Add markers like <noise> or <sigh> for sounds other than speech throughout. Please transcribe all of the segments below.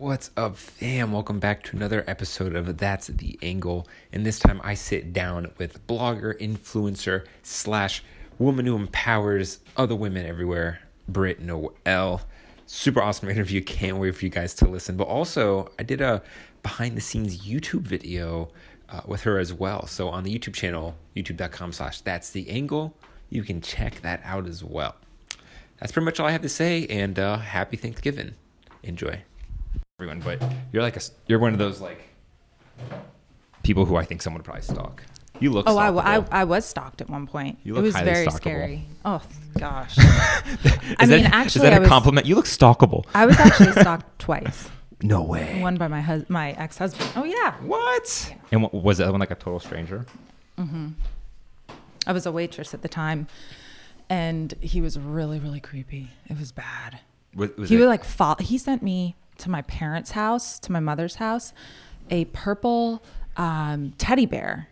What's up, fam? Welcome back to another episode of That's the Angle. And this time I sit down with blogger, influencer, slash woman who empowers other women everywhere, Britt Noel. Super awesome interview. Can't wait for you guys to listen. But also, I did a behind the scenes YouTube video uh, with her as well. So on the YouTube channel, youtube.com slash That's the Angle, you can check that out as well. That's pretty much all I have to say. And uh, happy Thanksgiving. Enjoy everyone, but you're like a you're one of those like people who I think someone would probably stalk. You look. Oh, I. I, I was stalked at one point. You it look was very stalkable. scary. Oh gosh. <laughs> I mean, that- actually, is that I a was- compliment? You look stalkable. I was actually stalked <laughs> twice. No way. One by my hus- my ex husband. Oh yeah. What? And what, was that one like a total stranger? Mm-hmm. I was a waitress at the time, and he was really really creepy. It was bad. Was, was he it, would like fall. He sent me to my parents' house, to my mother's house, a purple um, teddy bear,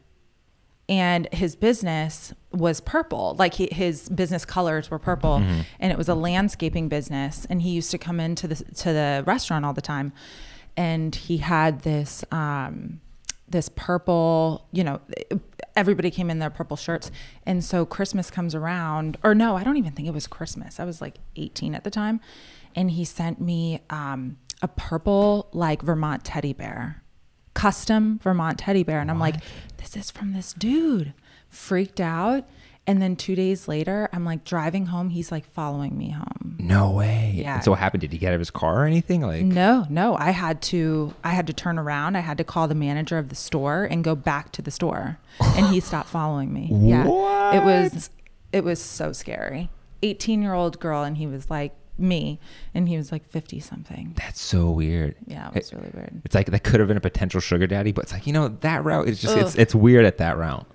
and his business was purple. Like he, his business colors were purple, Mm-hmm. and it was a landscaping business. And he used to come into the to the restaurant all the time, and he had this. Um, this purple, you know, everybody came in their purple shirts. And so Christmas comes around, or no, I don't even think it was Christmas. I was like 18 at the time. And he sent me um, a purple, like Vermont teddy bear, custom Vermont teddy bear. And I'm like, this is from this dude. Freaked out. And then two days later, I'm like driving home. He's like following me home. no way. Yeah. And so what happened? Did he get out of his car or anything? Like No, no. I had to I had to turn around. I had to call the manager of the store and go back to the store. And he <laughs> stopped following me. Yeah. It was it was so scary. 18-year-old girl and he was like me and he was like 50 something. that's so weird. Yeah, it was really weird. It's like that could have been a potential sugar daddy, but it's like you know that route is just it's Ugh. it's weird at that route.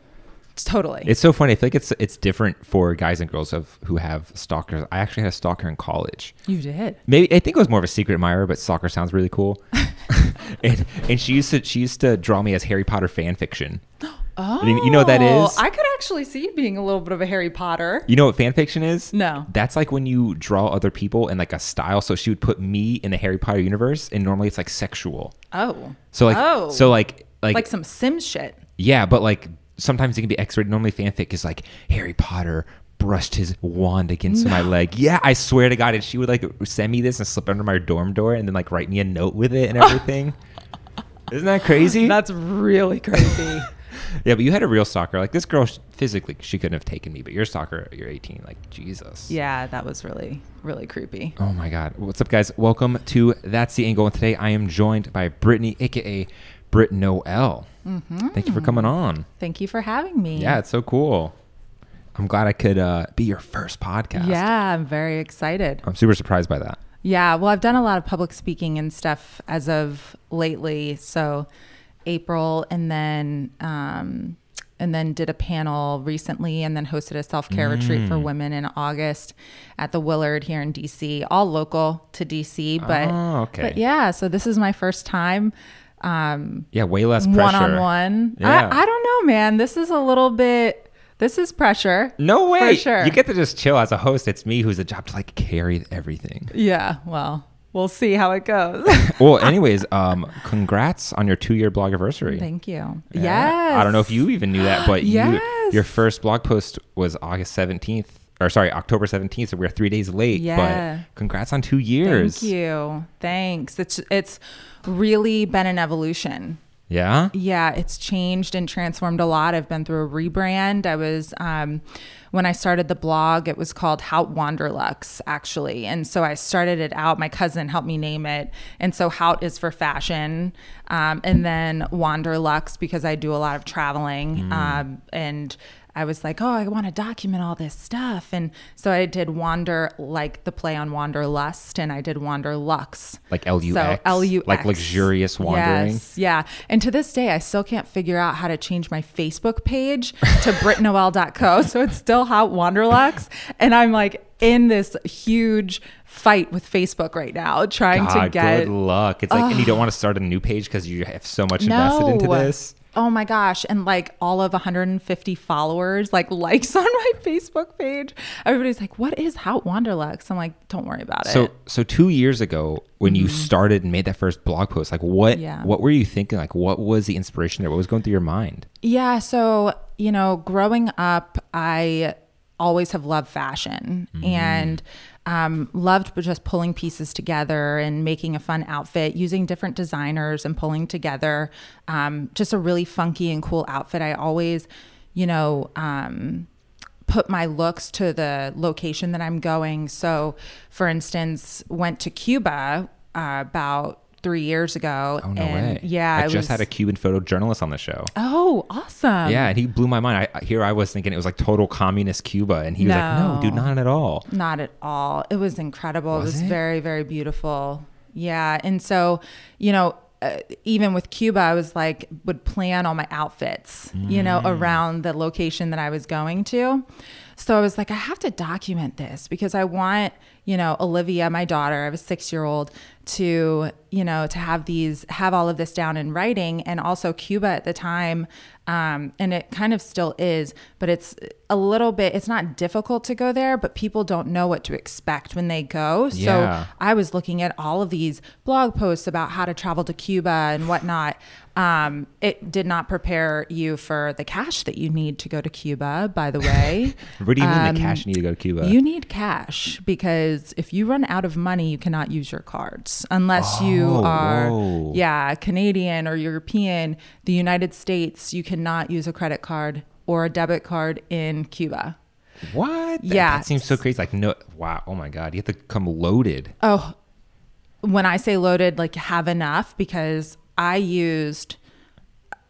it's Totally. It's so funny. I feel like it's it's different for guys and girls of who have stalkers. I actually had a stalker in college. you did. Maybe I think it was more of a secret admirer, but stalker sounds really cool. <laughs> <laughs> and and she used to she used to draw me as Harry Potter fan fiction. <gasps> <gasps> <gasps> Oh. you know what that oh, is? I could actually see you being a little bit of a Harry Potter. You know what fan fiction is? No. That's like when you draw other people in like a style. So she would put me in the Harry Potter universe, and normally it's like sexual. Oh. So like Oh. so like like, like some sim shit. yeah, but like sometimes it can be X-rated. Normally fanfic is like Harry Potter brushed his wand against my leg. Yeah, I swear to God, and she would like send me this and slip under my dorm door and then like write me a note with it and everything. <laughs> Isn't that crazy? That's really crazy. <laughs> yeah, but you had a real stalker. Like this girl, physically, she couldn't have taken me, but you're a stalker. You're 18. Like Jesus. yeah, that was really really creepy. Oh my God. What's up, guys? Welcome to That's the Angle. And today I am joined by Brittany, aka Britt Noel. Mm-hmm. Thank you for coming on. Thank you for having me. Yeah, it's so cool. I'm glad I could uh, be your first podcast. Yeah, I'm very excited. I'm super surprised by that. Yeah, well, I've done a lot of public speaking and stuff as of lately. So, April, and then um, and then did a panel recently, and then hosted a self care retreat Mm. for women in August at the Willard here in DC, all local to DC. But Oh, okay. but yeah, so this is my first time. Um, Yeah, way less pressure. one on one. Yeah. I, I don't know, man. This is a little bit. This is pressure. No way. Sure. You get to just chill as a host. It's me who's the job to like carry everything. Yeah. Well, we'll see how it goes. <laughs> well, <laughs> anyways, um, congrats on your two year blog anniversary. Thank you. Yeah. Yes. I don't know if you even knew that, but you Yes. your first blog post was August 17th or sorry, October 17th, so we're 3 days late, Yeah. but congrats on 2 years. Thank you. Thanks. It's it's really been an evolution. Yeah? Yeah, it's changed and transformed a lot. I've been through a rebrand. I was um, when I started the blog, it was called Haute Wanderlux actually, and so I started it out. My cousin helped me name it, and so Haute is for fashion, um, and then Wanderlux because I do a lot of traveling, um, and I was like, oh, I want to document all this stuff. And so I did Wander, like the play on Wanderlust, and I did Wanderlux. Like L-U-X? So L-U-X. Like luxurious wandering? Yes, yeah. And to this day, I still can't figure out how to change my Facebook page to <laughs> britnoel.co. So it's still Haute Wanderlux. And I'm like in this huge fight with Facebook right now, trying to God, get. good luck. It's like, and you don't want to start a new page because you have so much invested into this. Oh my gosh and like all of 150 followers like <laughs> likes on my facebook page everybody's like what is Haute Wanderlux i'm like don't worry about So it so so two years ago when you started and made that first blog post, like what Mm-hmm. Yeah. what were you thinking? Like what was the inspiration there? What was going through your mind? Yeah, so, you know, growing up, I always have loved fashion and um, loved just pulling pieces together and making a fun outfit, using different designers and pulling together um, just a really funky and cool outfit. I always, you know, um, put my looks to the location that I'm going. So, for instance, went to Cuba uh, about three years ago. Oh no and way! Yeah, I just was- had a Cuban photojournalist on the show. Oh, awesome! yeah, and he blew my mind. I, here I was thinking it was like total communist Cuba, and he was like, "No, No. dude, not at all." Not at all. It was incredible. Was it was it? very, very beautiful. Yeah. And so, you know, uh, even with Cuba, I was like, would plan all my outfits, you know, Mm. around the location that I was going to. So I was like, I have to document this because I want, you know, Olivia, my daughter, I have a six year old, to, you know, to have these, have all of this down in writing. And also Cuba at the time, um, and it kind of still is, but it's a little bit, it's not difficult to go there, but people don't know what to expect when they go. So I was looking at all of these blog posts about how to travel to Cuba and whatnot. Um, it did not prepare you for the cash that you need to go to Cuba, by the way. <laughs> What do you mean Um, the cash you need to go to Cuba? You need cash because if you run out of money, you cannot use your cards unless you Oh, are, whoa. yeah, Canadian or European. The United States, you cannot use a credit card or a debit card in Cuba. what? Yeah. that seems so crazy. Like no, wow. Oh my god, you have to come loaded. Oh, when I say loaded, like have enough because I used.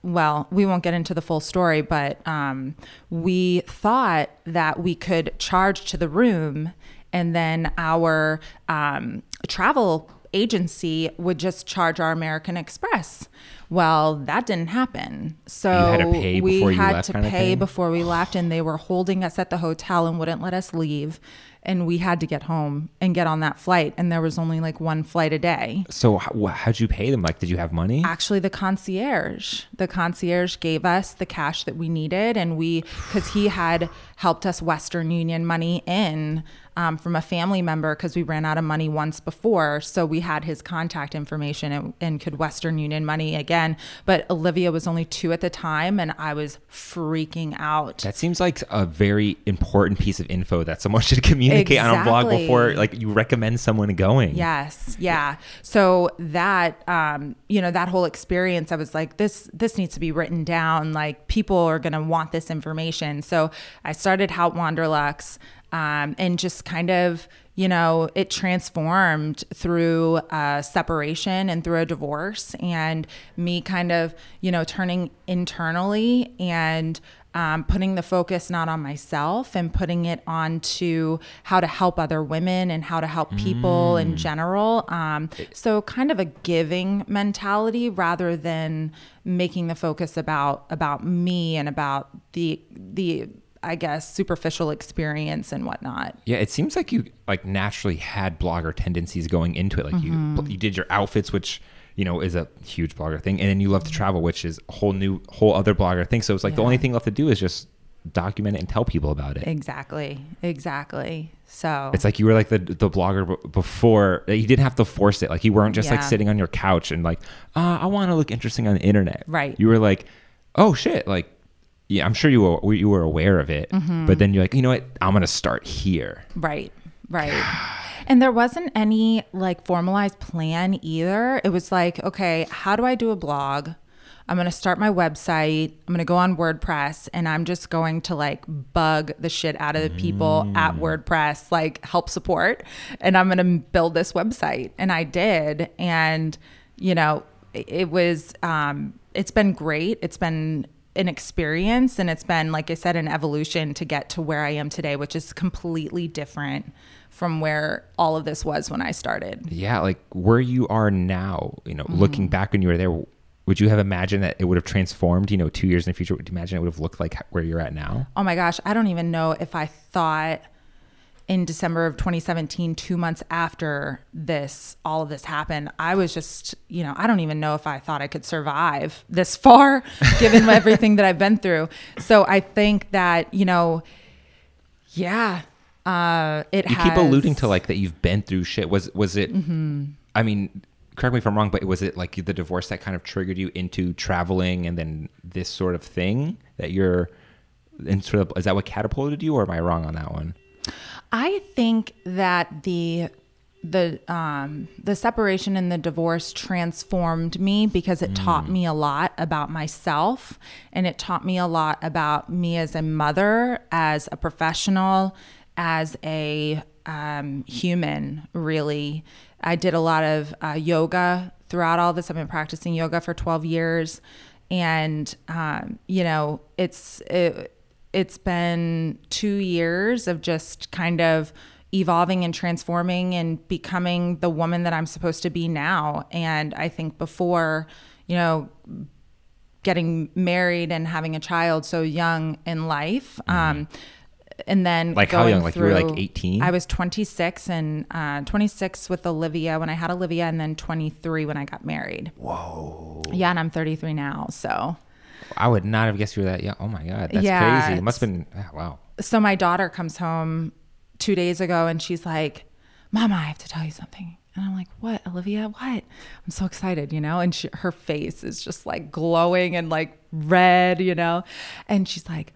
Well, we won't get into the full story, but um, we thought that we could charge to the room, and then our um, travel agency would just charge our American Express. Well, that didn't happen. So had we had to pay before we left, and they were holding us at the hotel and wouldn't let us leave. And we had to get home and get on that flight. And there was only like one flight a day. So how, how'd you pay them? Like, did you have money? Actually, the concierge, the concierge gave us the cash that we needed. And we, because he had helped us Western Union money in um, from a family member because we ran out of money once before. So we had his contact information and, and could Western Union money again. But Olivia was only two at the time. And I was freaking out. That seems like a very important piece of info that someone <laughs> should communicate on a blog before, like, you recommend someone going. Yes, yeah. So that um, you know, that whole experience, I was like, this this needs to be written down. Like people are gonna want this information. So I started Haute Wanderlux um, and just kind of you know it transformed through a separation and through a divorce and me kind of you know turning internally and um, putting the focus not on myself and putting it onto how to help other women and how to help people in general. Um, so kind of a giving mentality rather than making the focus about about me and about the the I guess superficial experience and whatnot. Yeah, it seems like you like naturally had blogger tendencies going into it. Like Mm-hmm. you you did your outfits, which you know is a huge blogger thing, and then you love to travel, which is a whole new whole other blogger thing. So it's like the Yeah. only thing left to do is just document it and tell people about it. Exactly. Exactly. So It's like you were like the the blogger before. You didn't have to force it. Like you weren't just like sitting on your couch and like, uh, I want to look interesting on the internet. Right. You were like, oh shit, like. Yeah, I'm sure you were you were aware of it, Mm-hmm. but then you're like, you know what? I'm gonna start here. Right, right. <sighs> And there wasn't any like formalized plan either. It was like, okay, how do I do a blog? I'm going to start my website. I'm going to go on WordPress and I'm just going to like bug the shit out of the people at WordPress, like help support. And I'm going to build this website. And I did. And, you know, it- it was, um, it's been great. It's been an experience and it's been like i said an evolution to get to where i am today which is completely different from where all of this was when i started Yeah, like where you are now, you know, Mm-hmm. looking back when you were there, would you have imagined that it would have transformed, you know, two years in the future? Would you imagine it would have looked like where you're at now? oh my gosh i don't even know if i thought in December of 2017, two months after this, all of this happened, I was just, you know, I don't even know if I thought I could survive this <laughs> far, given everything that I've been through. So I think that, you know, yeah, uh, it You has, keep alluding to like that you've been through shit. Was was it? Mm-hmm. I mean, correct me if I'm wrong, but was it like the divorce that kind of triggered you into traveling and then this sort of thing that you're? And sort of is that what catapulted you, or am I wrong on that one? I think that the the um, the separation and the divorce transformed me because it taught me a lot about myself and it taught me a lot about me as a mother, as a professional, as a um, human. Really, I did a lot of uh, yoga throughout all this. I've been practicing yoga for twelve years, and um, you know, it's it, it's been two years of just kind of evolving and transforming and becoming the woman that I'm supposed to be now. And I think before, you know, getting married and having a child so young in life, um, and then Mm-hmm. Like how young? Like you were, like, 18? I was 26 and uh, 26 with Olivia when I had Olivia, and then 23 when I got married. Whoa! Yeah, and I'm 33 now. So I would not have guessed you were that. Yeah. Oh my god, that's Yeah, crazy. It must have been. ah, wow. so my daughter comes home two days ago and she's like, Mama, I have to tell you something. And I'm like, What, Olivia? What? I'm so excited, you know? And she, her face is just like glowing and like red, you know? And she's like,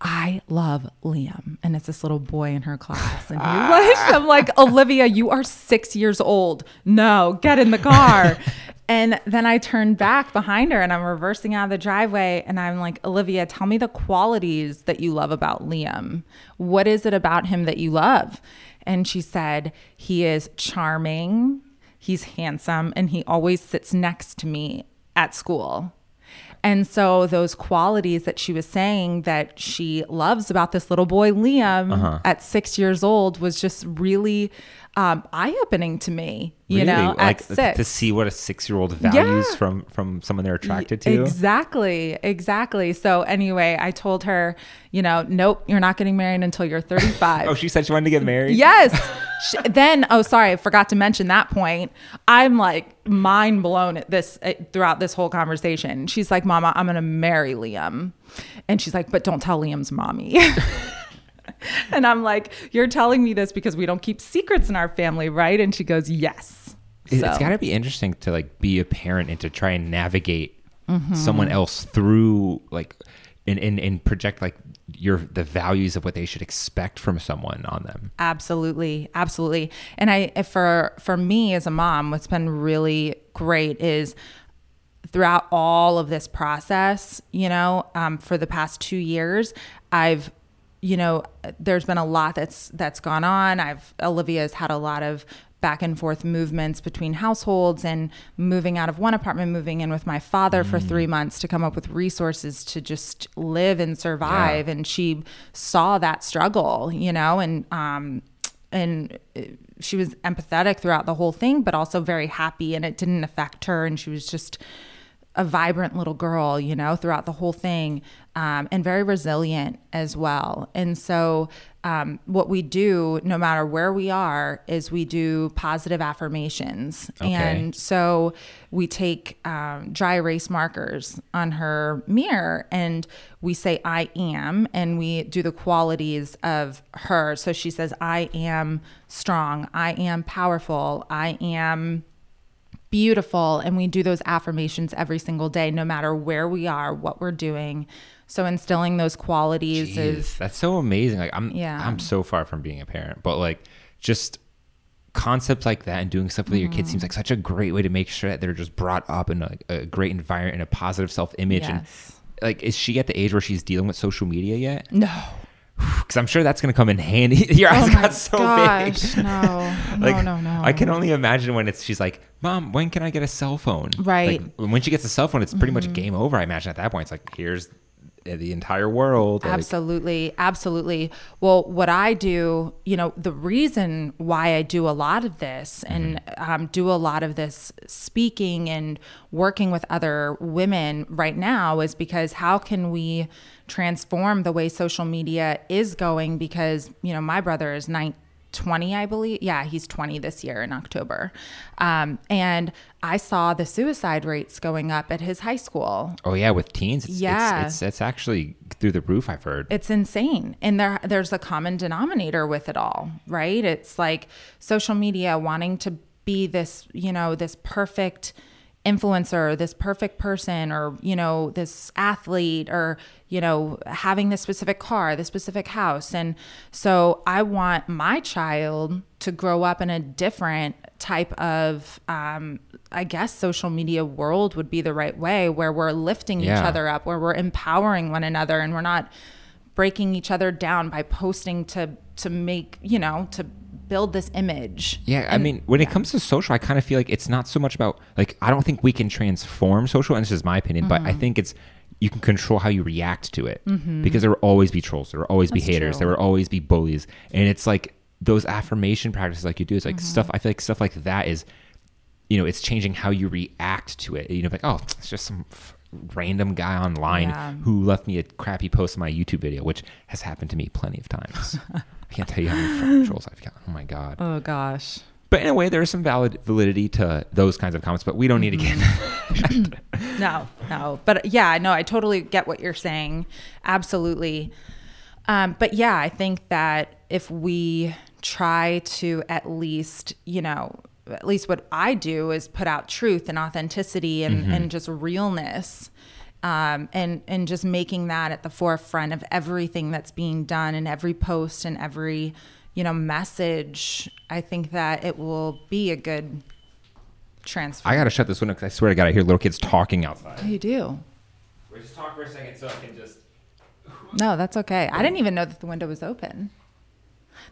I love Liam. And it's this little boy in her class. And he <laughs> was, I'm like, Olivia, you are six years old. No, get in the car. <laughs> And then I turned back behind her and I'm reversing out of the driveway. And I'm like, Olivia, tell me the qualities that you love about Liam. What is it about him that you love? And she said, he is charming, he's handsome, and he always sits next to me at school. And so those qualities that she was saying that she loves about this little boy Liam Uh-huh. at six years old was just really um, eye-opening to me. You Really? know, like six to see what a six-year-old values Yeah. from from someone they're attracted to. Exactly, exactly. So anyway, I told her, you know, nope, you're not getting married until you're 35. <laughs> Oh, she said she wanted to get married. Yes. Sh- then, oh, sorry, I forgot to mention that point. I'm like mind blown at this uh, throughout this whole conversation. She's like, "Mama, I'm gonna marry Liam," and she's like, "But don't tell Liam's mommy." <laughs> <laughs> and I'm like, "You're telling me this because we don't keep secrets in our family, right?" And she goes, "Yes." It- So- It's got to be interesting to like be a parent and to try and navigate Mm-hmm. someone else through like and, and and project like your the values of what they should expect from someone on them. Absolutely, absolutely. And I for for me as a mom, what's been really great is throughout all of this process, you know, um, for the past two years, I've you know, there's been a lot that's that's gone on. I've Olivia's had a lot of back and forth movements between households and moving out of one apartment, moving in with my father for three months to come up with resources to just live and survive. And she saw that struggle, you know, and um, and uh, she was empathetic throughout the whole thing, but also very happy, and it didn't affect her, and she was just a vibrant little girl, you know, throughout the whole thing, um, and very resilient as well. And so, um, what we do, no matter where we are, is we do positive affirmations. Okay. And so, we take um, dry erase markers on her mirror and we say, I am, and we do the qualities of her. So, she says, I am strong, I am powerful, I am beautiful and we do those affirmations every single day no matter where we are what we're doing so instilling those qualities is that's so amazing. Like I'm Yeah. I'm so far from being a parent, but like just concepts like that and doing stuff with your Mm-hmm. kids seems like such a great way to make sure that they're just brought up in a, a great environment and a positive self-image Yes. and like is she at the age where she's dealing with social media yet no <sighs> because i'm sure that's going to come in handy. <laughs> Your eyes oh got so gosh big. no. <laughs> No like no no. I can only imagine when it's she's like mom when can i get a cell phone? Right. Mm-hmm. like when she gets a cell phone it's pretty much game over i imagine at that point. It's like here's the entire world like- Absolutely. Absolutely. Well, what I do, you know, the reason why I do a lot of this and um, do a lot of this speaking and working with other women right now is because how can we transform the way social media is going? Because, you know, my brother is nine, 20, I believe. Yeah, he's 20 this year in October. Um, and I saw the suicide rates going up at his high school. Oh yeah, with teens, it's, Yeah. it's, it's it's actually through the roof. I've heard. It's insane. And there there's a common denominator with it all, right? It's like social media wanting to be this, you know, this perfect influencer, this perfect person or, you know, this athlete or, you know, having this specific car, this specific house. And so I want my child to grow up in a different type of um I guess social media world would be the right way where we're lifting each other up, where we're empowering one another and we're not breaking each other down by posting to to make, you know, to build this image. Yeah, I mean, when it comes to social, I kind of feel like it's not so much about like I don't think we can transform social, and this is my opinion, but I Mm-hmm. think it's you can control how you react to it because there will always be trolls, there will always be That's haters, there will always be bullies, and it's like those affirmation practices like you do is like Mm-hmm. stuff. I feel like stuff like that is, you know, it's changing how you react to it. You know, like oh, it's just some. F- random guy online Yeah. who left me a crappy post on my YouTube video, which has happened to me plenty of times. <laughs> Can't tell you how many fucking <gasps> trolls I've got. Oh my god! Oh gosh. But in a way, there is some valid validity to those kinds of comments. But we don't need to get. Mm-hmm. <laughs> <laughs> No, no. But yeah, no, I totally get what you're saying. Absolutely. Um, but yeah, I think that if we try to at least, you know, at least what I do is put out truth and authenticity and, and just realness. Um, and and just making that at the forefront of everything that's being done and every post and every you know message i think that it will be a good transfer I gotta shut this window because I swear to God, I hear little kids talking outside. you do Wait, just talk for a second so I can just. No, that's okay. I didn't even know that the window was open.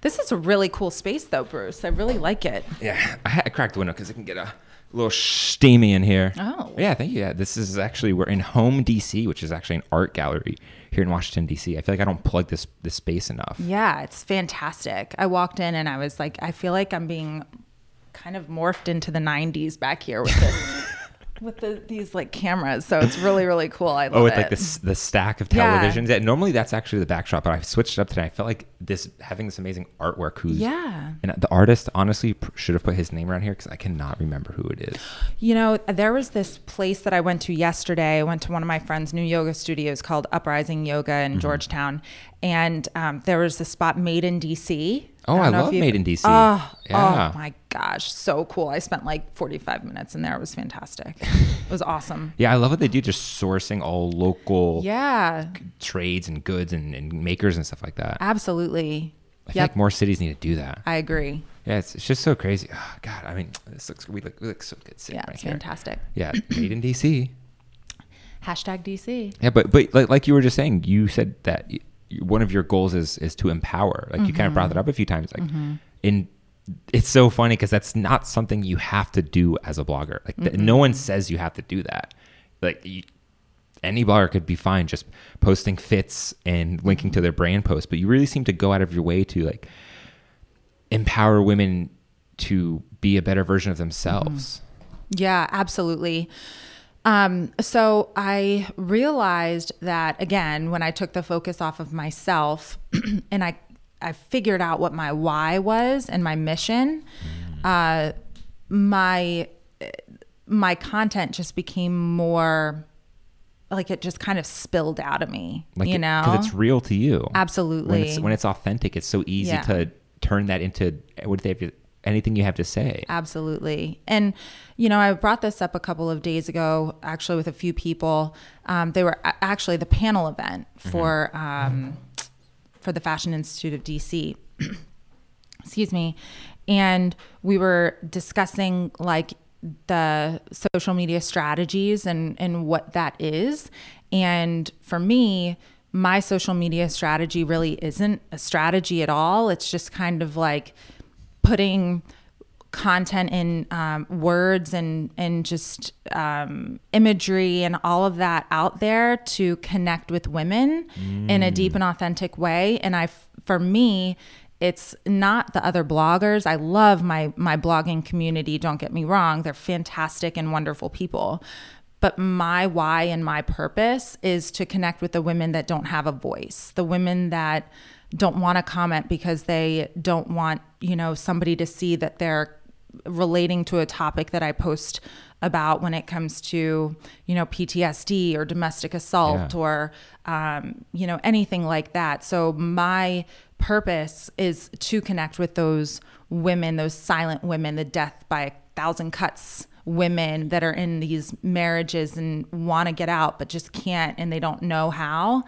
This is a really cool space, though, Bruce. I really like it. Yeah, I, I cracked the window because it can get a little steamy in here. Oh. Yeah, thank you. Yeah, this is actually we're in Home DC, which is actually an art gallery here in Washington DC. I feel like I don't plug this this space enough. Yeah, it's fantastic. I walked in and I was like, I feel like I'm being kind of morphed into the 90s back here with this. <laughs> With the, these like cameras, so it's really really cool. I love Oh, with it. like this the stack of televisions. Yeah. normally that's actually the backdrop, but I switched it up today. I felt like this having this amazing artwork. Who's Yeah. and the artist honestly should have put his name around here because I cannot remember who it is. You know, there was this place that I went to yesterday. I went to one of my friend's new yoga studios called Uprising Yoga Mm-hmm. in Georgetown, and um, there was a spot made in DC. Oh, don't I love Made in DC. Oh, oh, Yeah. oh my gosh, so cool! I spent like forty-five minutes in there. It was fantastic. it was awesome. <laughs> Yeah, I love what they do, just sourcing all local Yeah, trades and goods and, and makers and stuff like that. absolutely. I feel Yep, like more cities need to do that. I agree. Yeah, it's, it's just so crazy. Oh, God, I mean, this looks we look we look so good Yeah, right it's here. fantastic. Yeah, <clears throat> made in DC. Hashtag DC. Yeah, but but like, like you were just saying, you said that one of your goals is is to empower. Like you kind of brought Mm-hmm. that up a few times. Like mm-hmm. in it's so funny because that's not something you have to do as a blogger. Like th- no one says you have to do that. Like you, any blogger could be fine just posting fits and linking to mm-hmm. their brand post, but you really seem to go out of your way to like empower women to be a better version of themselves. Mm-hmm. Yeah, absolutely. Um, so I realized that again, when I took the focus off of myself <clears throat> and I, I figured out what my why was and my mission, uh, my, my content just became more like it just kind of spilled out of me, Like you it- know? it's real to you. Absolutely. When it's when it's authentic, it's so easy Yeah. to turn that into what they have anything you have to say. Absolutely. And, you know, I brought this up a couple of days ago, actually, with a few people. Um, they were actually the panel event for, um, for the Fashion Institute of DC. <clears throat> Excuse me. And we were discussing like the social media strategies and, and what that is. And for me, my social media strategy really isn't a strategy at all. It's just kind of like putting content in um, words and and just um, imagery and all of that out there to connect with women in a deep and authentic way. And I, for me, it's not the other bloggers. I love my my blogging community. Don't get me wrong; they're fantastic and wonderful people. But my why and my purpose is to connect with the women that don't have a voice, the women that don't want to comment because they don't want, you know, somebody to see that they're relating to a topic that I post about when it comes to, you know, PTSD or domestic assault Yeah. or, um, you know, anything like that. So my purpose is to connect with those women, those silent women, the death by a thousand cuts women that are in these marriages and want to get out but just can't and they don't know how.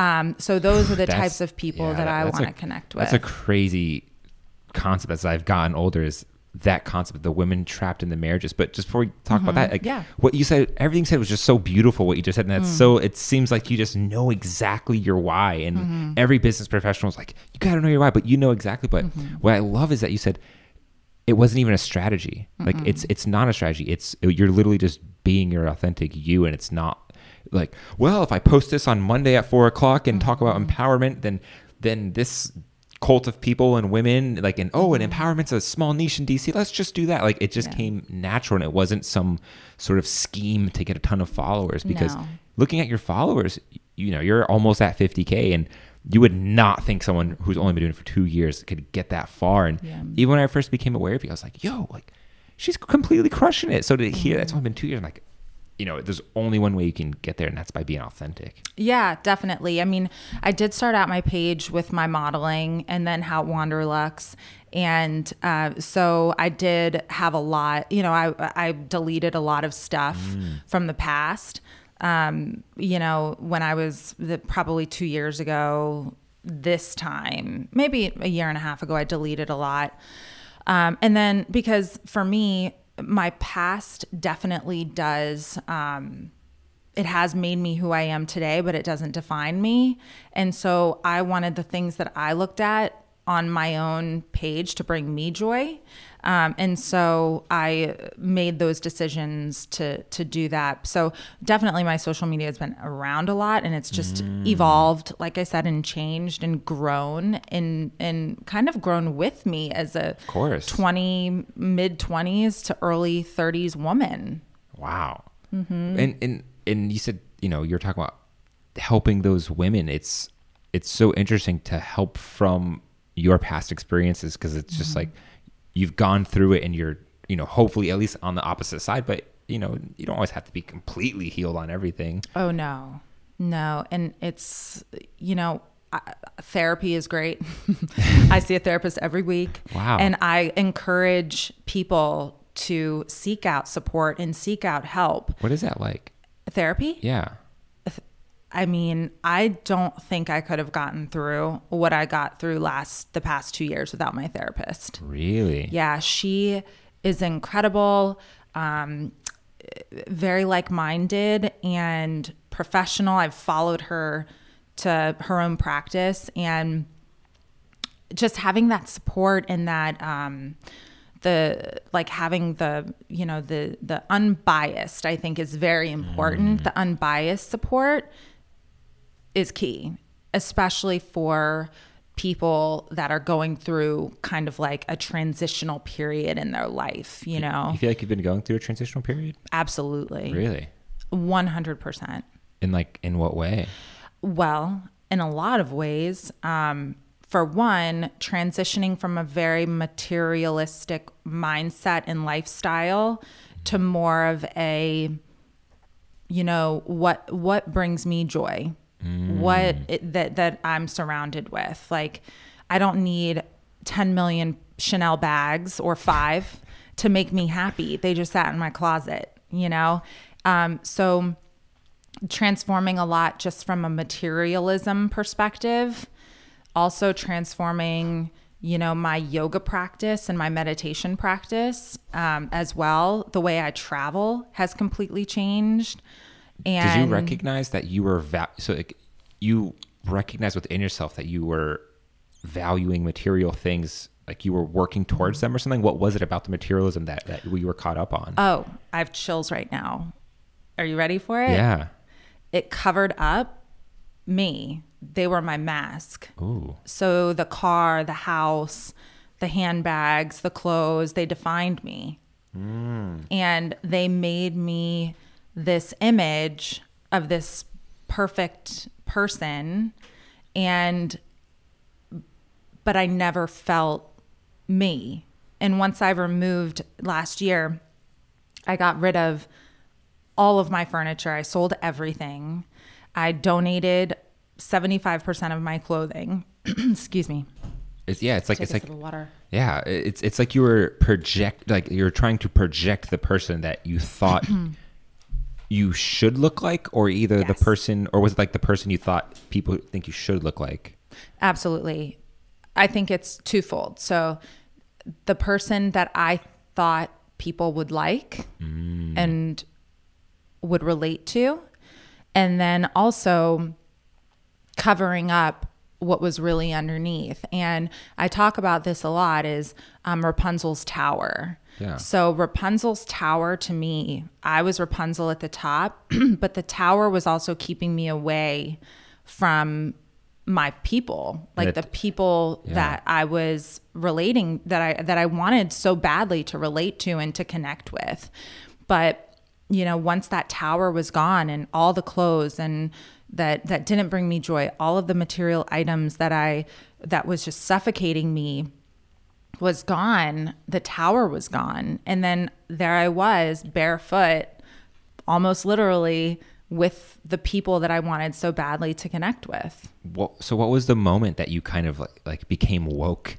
Um, so those are the types of people yeah, that I want to connect with. That's a crazy concept as I've gotten older is that concept, of the women trapped in the marriages. But just before we talk about that, like Mm-hmm. Yeah. what you said, everything you said was just so beautiful. What you just said, and that's Mm. so. It seems like you just know exactly your why, and Mm-hmm. every business professional is like, you got to know your why, but you know exactly. But Mm-hmm. what I love is that you said it wasn't even a strategy. Like it's it's not a strategy. It's you're literally just being your authentic you, and it's not like well, if I post this on Monday at four o'clock and talk about mm-hmm. empowerment, then then this cult of people and women like and oh and mm-hmm. empowerment's a small niche in DC. Let's just do that. Like it just Yeah. came natural, and it wasn't some sort of scheme to get a ton of followers. Because No. looking at your followers, you know you're almost at 50k and. You would not think someone who's only been doing it for two years could get that far. And Yeah. even when I first became aware of you, I was like, yo, like she's completely crushing it. So to hear that's mm-hmm. only been two years, I'm like, you know, there's only one way you can get there, and that's by being authentic. Yeah, definitely. I mean, I did start out my page with my modeling and then how Wanderlux. And uh, so I did have a lot, you know, I, I deleted a lot of stuff from the past. Um, you know, when I was the, probably two years ago, this time, maybe a year and a half ago, I deleted a lot. Um, and then because for me, my past definitely does. Um, it has made me who I am today, but it doesn't define me. And so I wanted the things that I looked at on my own page to bring me joy. Um, and so I made those decisions to to do that. So definitely my social media has been around a lot and it's just evolved, like I said, and changed and grown and and kind of grown with me as a of course. 20 mid 20s to early 30s woman. Wow. Mm-hmm. And and and you said, you know, you're talking about helping those women. It's it's so interesting to help from your past experiences because it's just Mm-hmm. like you've gone through it and you're, you know, hopefully at least on the opposite side, but you know, you don't always have to be completely healed on everything. Oh no, no, and it's you know I, therapy is great. <laughs> I see a therapist every week. Wow. And I encourage people to seek out support and seek out help. What is that like? Therapy. Yeah. I mean, I don't think I could have gotten through what I got through last the past two years without my therapist. Really? Yeah, she is incredible, um, very like minded and professional. I've followed her to her own practice and just having that support and that. Um, the like having the you know the the unbiased i think is very important the unbiased support is key especially for people that are going through kind of like a transitional period in their life you know You feel like you've been going through a transitional period? absolutely Really? 100% In like in what way? Well, in a lot of ways. Um, for one, transitioning from a very materialistic mindset and lifestyle to more of a, you know, what what brings me joy, what it, that that I'm surrounded with. Like, I don't need 10 million Chanel bags or five to make me happy. They just sat in my closet, you know. Um, so transforming a lot just from a materialism perspective also transforming you know my yoga practice and my meditation practice um, as well the way i travel has completely changed and Did you recognize that you were va- so like, you recognize within yourself that you were valuing material things like you were working towards them or something? What was it about the materialism that that you were caught up on? oh i have chills right now are you ready for it yeah. it covered up me they were my mask Ooh. So the car, the house, the handbags, the clothes, they defined me. Mm. And they made me this image of this perfect person and but I never felt me. And once I removed last year, I got rid of all of my furniture. I sold everything. I donated 75% of my clothing. <clears throat> Excuse me. It's, yeah, it's like Take it's like water. yeah, it's it's like you were project like you're trying to project the person that you thought <clears throat> you should look like, or either the person, or was it like the person you thought people think you should look like? Absolutely. I think it's twofold. So the person that I thought people would like and would relate to, and then also covering up what was really underneath. And I talk about this a lot is um, Rapunzel's tower. Yeah. So Rapunzel's tower to me, I was Rapunzel at the top, <clears throat> but the tower was also keeping me away from my people, like it- the people Yeah. that I was relating that I that I wanted so badly to relate to and to connect with. But you know, once that tower was gone and all the clothes and that that didn't bring me joy, all of the material items that I that was just suffocating me was gone, the tower was gone. And then there I was, barefoot, almost literally with the people that I wanted so badly to connect with What, so what was the moment that you kind of like like became woke?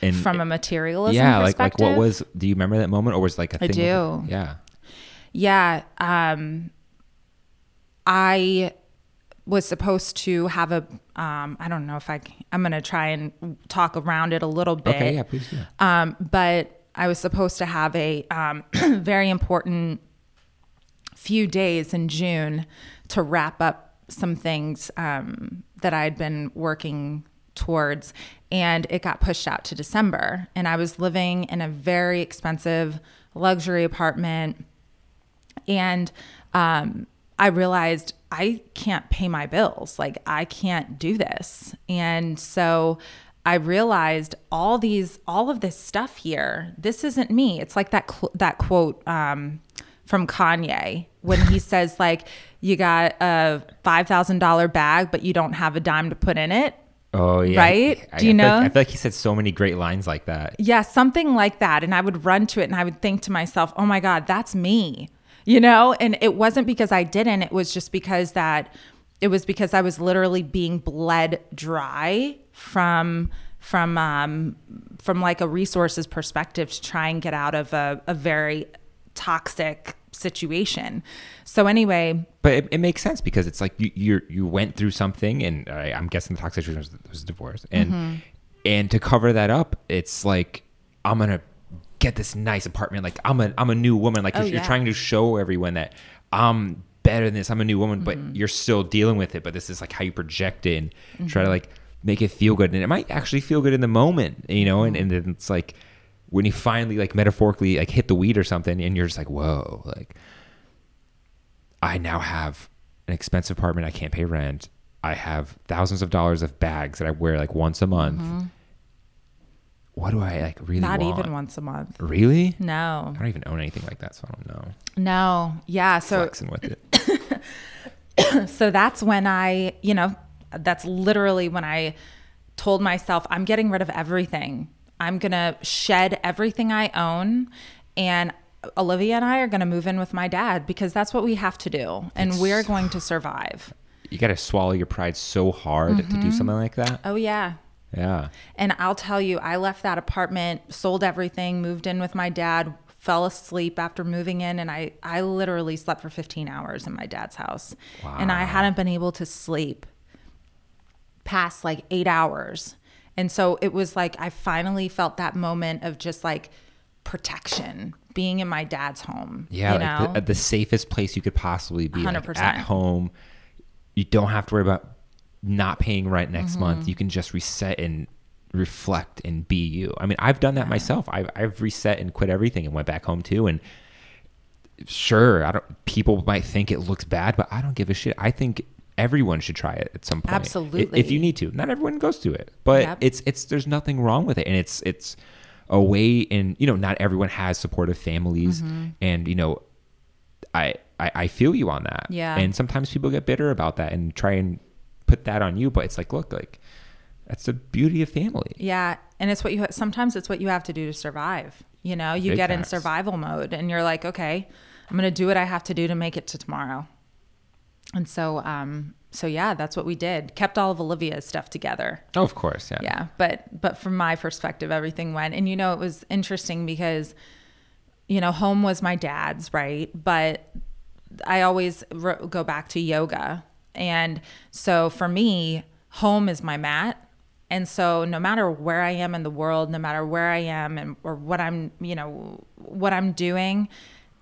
And from a materialism yeah, like like what was? Do you remember that moment, or was it like a I thing? I do. yeah. Yeah. Um, I was supposed to have a, um, I don't know if I. I'm going to try and talk around it a little bit. Okay. Yeah. Please do. Um, but I was supposed to have a um, <clears throat> very important few days in June to wrap up some things um, that I had been working towards, and it got pushed out to December. And I was living in a very expensive luxury apartment, and um, I realized I can't pay my bills. Like I can't do this, and so. I realized all these, all of this stuff here. This isn't me. It's like that cl- that quote um, from Kanye when he <laughs> says like, "You got a five thousand dollar bag, but you don't have a dime to put in it." Oh yeah. Right? I, Do you I know? Like, I feel like he said so many great lines like that. Yeah, something like that. And I would run to it and I would think to myself, oh my God, that's me. You know? And it wasn't because I didn't, it was just because that it was because I was literally being bled dry from from um from like a resources perspective to try and get out of a, a very toxic situation. So anyway, But it, it makes sense because it's like you you you went through something, and I'm guessing the toxic situation was, was divorce, and Mm-hmm. and to cover that up, it's like I'm gonna get this nice apartment. Like I'm a I'm a new woman. Like Oh, you're, you're trying to show everyone that I'm better than this. I'm a new woman, Mm-hmm. but you're still dealing with it. But this is like how you project it and Mm-hmm. try to like make it feel good, and it might actually feel good in the moment, you know. And and then it's like when you finally like metaphorically like hit the weed or something, and you're just like whoa, like. I now have an expensive apartment. I can't pay rent. I have thousands of dollars of bags that I wear like once a month. What do I like really Mm-hmm. not want? even once a month. Really? No. I don't even own anything like that, so I don't know. No. Yeah. So Flexing with it. <coughs> so that's when I, you know, that's literally when I told myself, I'm getting rid of everything. I'm going to shed everything I own. And Olivia and I are going to move in with my dad because that's what we have to do. And we're going to survive. You got to swallow your pride so hard to Mm-hmm. do something like that. Oh, yeah. Yeah. And I'll tell you, I left that apartment, sold everything, moved in with my dad, fell asleep after moving in, and I, I literally slept for 15 hours in my dad's house. And I hadn't been able to sleep past like eight hours. And so it was like I finally felt that moment of just like protection being in my dad's home. Yeah, You like the, uh, the safest place you could possibly be. 100%. at home. You don't have to worry about not paying rent next Mm-hmm. month. You can just reset and reflect and be you. I mean, I've done that myself. I've, I've reset and quit everything and went back home too. And sure, I don't. People might think it looks bad, but I don't give a shit. I think everyone should try it at some point. Absolutely. if you need to. Not everyone goes to it, but Yep. it's it's there's nothing wrong with it, and it's it's a way. And you know, not everyone has supportive families, Mm-hmm. and you know, I I, I feel you on that. Yeah. And sometimes people get bitter about that and try and put that on you, but it's like, look, like that's the beauty of family. Yeah, and it's what you sometimes it's what you have to do to survive. You know, you Big get in survival mode and you're like, okay, I'm going to do what I have to do to make it to tomorrow. And so um so yeah, that's what we did. Kept all of Olivia's stuff together. Oh, of course. Yeah. Yeah, but but from my perspective everything went. And you know, it was interesting because you know, home was my dad's, right? But I always ro- go back to yoga. And so for me, home is my mat. And so no matter where I am in the world, no matter where I am and or what I'm, you know, what I'm doing,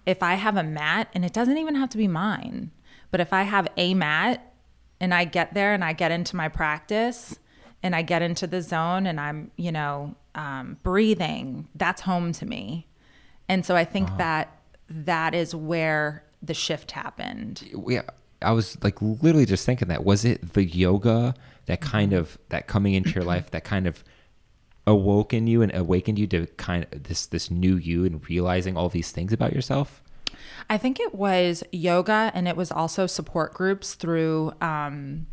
if I have a mat and it doesn't even have to be mine, but if I have a mat and I get there and I get into my practice and I get into the zone and I'm, you know, um, breathing, that's home to me. And so I think that that is where the shift happened. yeah i was like literally just thinking that was it the yoga that kind of that coming into your life that kind of awoken you and awakened you to kind of this this new you and realizing all these things about yourself? I think it was yoga and it was also support groups through um,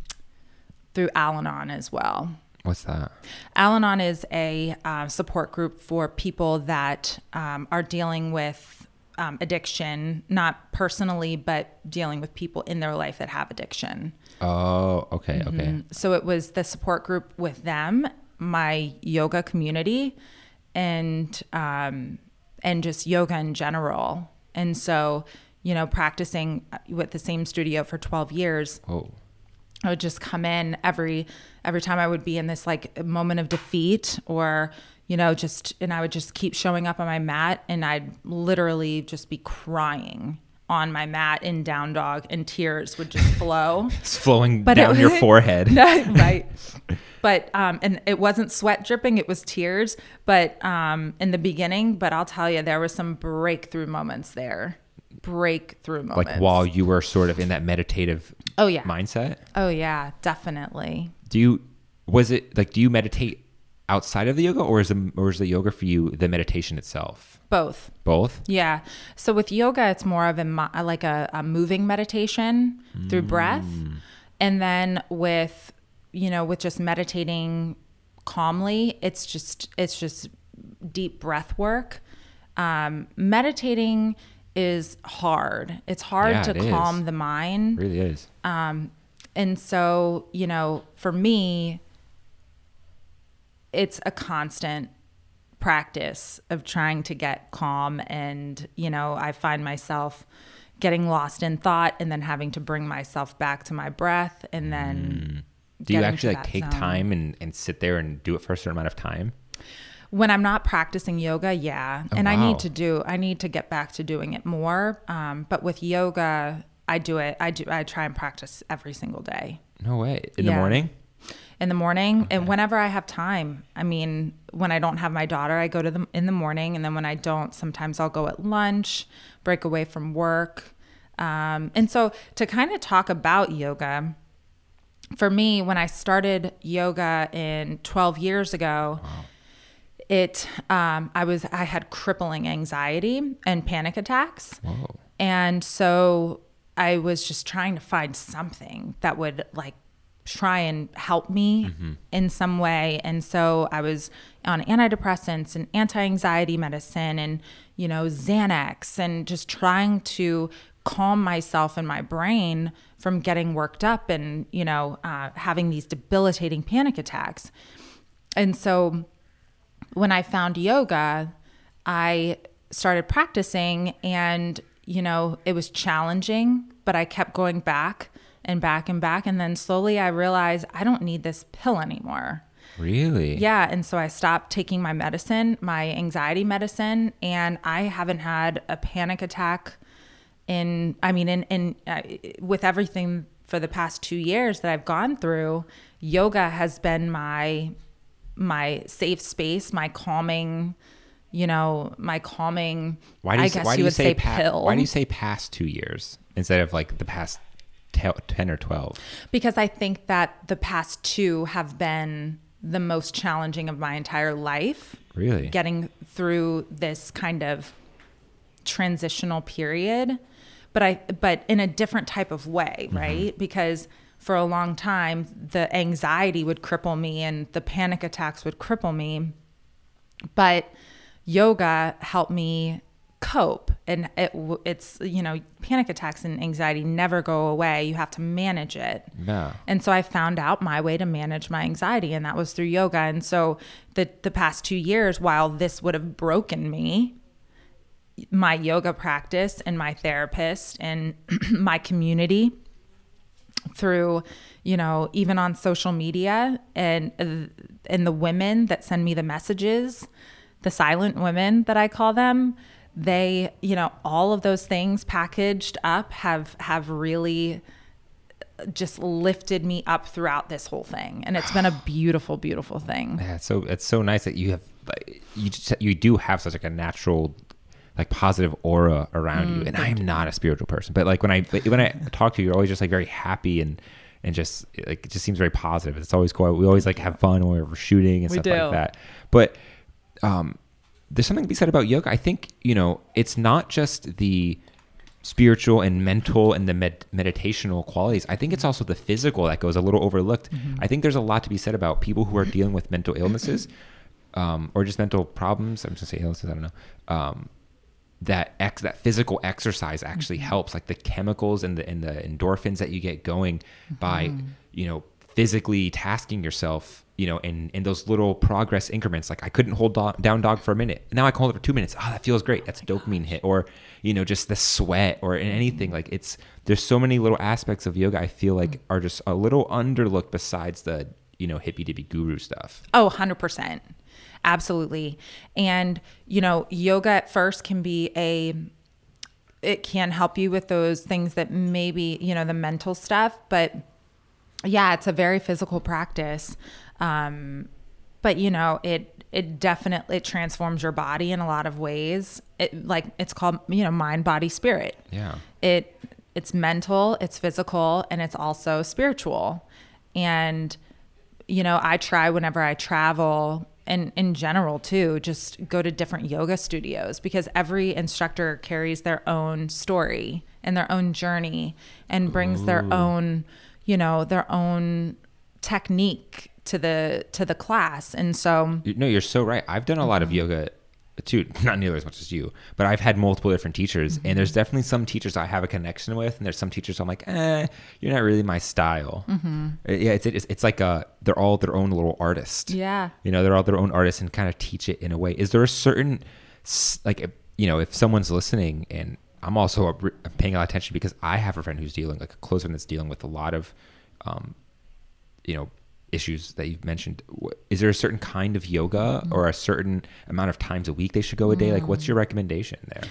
through Al-Anon as well. what's that? Al-Anon is a uh, support group for people that um, are dealing with um, addiction, not personally, but dealing with people in their life that have addiction. oh okay okay So it was the support group with them, my yoga community, and um, and just yoga in general. And so, you know, practicing with the same studio for 12 years, whoa I would just come in every every time I would be in this like moment of defeat or you know just and I would just keep showing up on my mat and I'd literally just be crying on my mat in down dog and tears would just flow. <laughs> it's flowing But it down your was- forehead <laughs> <laughs> right. But um and it wasn't sweat dripping, it was tears, but um in the beginning, but I'll tell you there was some breakthrough moments there. Breakthrough moments. like while you were sort of in that meditative Oh yeah. mindset Oh yeah, definitely. do you was it like do you meditate outside of the yoga or is the or is the yoga for you the meditation itself Both. both Yeah. So with yoga, it's more of a like a, a moving meditation through breath, and then with you know with just meditating calmly, it's just it's just deep breath work. Um, meditating is hard. It's hard Yeah, to it is. calm the mind. really is Um, and so, you know, for me, it's a constant practice of trying to get calm. And, you know, I find myself getting lost in thought and then having to bring myself back to my breath and then. do you actually like take zone. time and, and sit there and do it for a certain amount of time When I'm not practicing yoga, yeah. Oh, and I need to do, I need to get back to doing it more. Um, but with yoga, I do it, I do, I try and practice every single day. no way in the morning in the morning and whenever I have time. I mean, when I don't have my daughter, I go to them in the morning, and then when I don't, sometimes I'll go at lunch, break away from work. Um, and so to kind of talk about yoga, for me, when I started yoga in 12 years ago, it um, I was I had crippling anxiety and panic attacks. whoa And so I was just trying to find something that would like try and help me in some way. And so I was on antidepressants and anti anxiety medicine and, you know, Xanax and just trying to calm myself and my brain from getting worked up and, you know, uh, having these debilitating panic attacks. And so when I found yoga, I started practicing and, you know, it was challenging, but I kept going back and back and back. And then slowly I realized I don't need this pill anymore. really Yeah. And so I stopped taking my medicine, my anxiety medicine, and I haven't had a panic attack in, I mean, in, in, uh, with everything for the past two years that I've gone through, yoga has been my, my safe space, my calming, you know, my calming, why do you, I guess why do you you would say, say, pa- pill. why do you say past two years instead of like the past te- 10 or 12 because I think that the past two have been the most challenging of my entire life. really Getting through this kind of transitional period but I but in a different type of way, mm-hmm. right? Because for a long time the anxiety would cripple me and the panic attacks would cripple me. But yoga helped me cope and it it's you know panic attacks and anxiety never go away you have to manage it Yeah. and so I found out my way to manage my anxiety, and that was through yoga. And so the the past two years, while this would have broken me, my yoga practice and my therapist and <clears throat> my community through you know even on social media and and the women that send me the messages the silent women that i call them they you know all of those things packaged up have have really just lifted me up throughout this whole thing and it's been a <sighs> beautiful beautiful thing Yeah, it's so it's so nice that you have you just, you do have such like a natural like positive aura around you. And I am not a spiritual person, but like when I when I <laughs> talk to you, you're always just like very happy and and just like it just seems very positive. It's always cool. We always like have fun when we're shooting and We stuff do. like that. But um, there's something to be said about yoga. I think you know it's not just the spiritual and mental and the med- meditational qualities. I think it's also the physical that goes a little overlooked. I think there's a lot to be said about people who are dealing with mental illnesses um, or just mental problems. I'm just going to say illnesses. I don't know. Um, that ex that physical exercise actually helps, like the chemicals and the and the endorphins that you get going by you know physically tasking yourself. You know, in in those little progress increments. Like I couldn't hold do- down dog for a minute. Now I can hold it for two minutes. Oh, that feels great. That's a oh dopamine hit. Or you know, just the sweat or in anything. Like it's there's so many little aspects of yoga. I feel like mm. are just a little underlooked besides the you know hippy dippy guru stuff. Oh, 100%. Absolutely. And, you know, yoga at first can be a, it can help you with those things that maybe, you know, the mental stuff, but yeah, it's a very physical practice. Um, but you know, it, it definitely it transforms your body in a lot of ways. It like it's called, you know, mind, body, spirit Yeah. it it's mental it's physical and it's also spiritual and you know i try whenever i travel and in general too just go to different yoga studios because every instructor carries their own story and their own journey and brings their own you know their own technique to the to the class and so No, you're so right. I've done a lot of yoga too, <laughs> not nearly as much as you, but I've had multiple different teachers, and there's definitely some teachers I have a connection with, and there's some teachers I'm like, eh, you're not really my style. Uh, Yeah, it's, it's it's like a they're all their own little artist. Yeah. you know, they're all their own artists and kind of teach it in a way. Is there a certain like you know, if someone's listening, and I'm also a, I'm paying a lot of attention because I have a friend who's dealing like a close friend that's dealing with a lot of um, you know issues that you've mentioned. Is there a certain kind of yoga or a certain amount of times a week they should go a day? Like what's your recommendation there?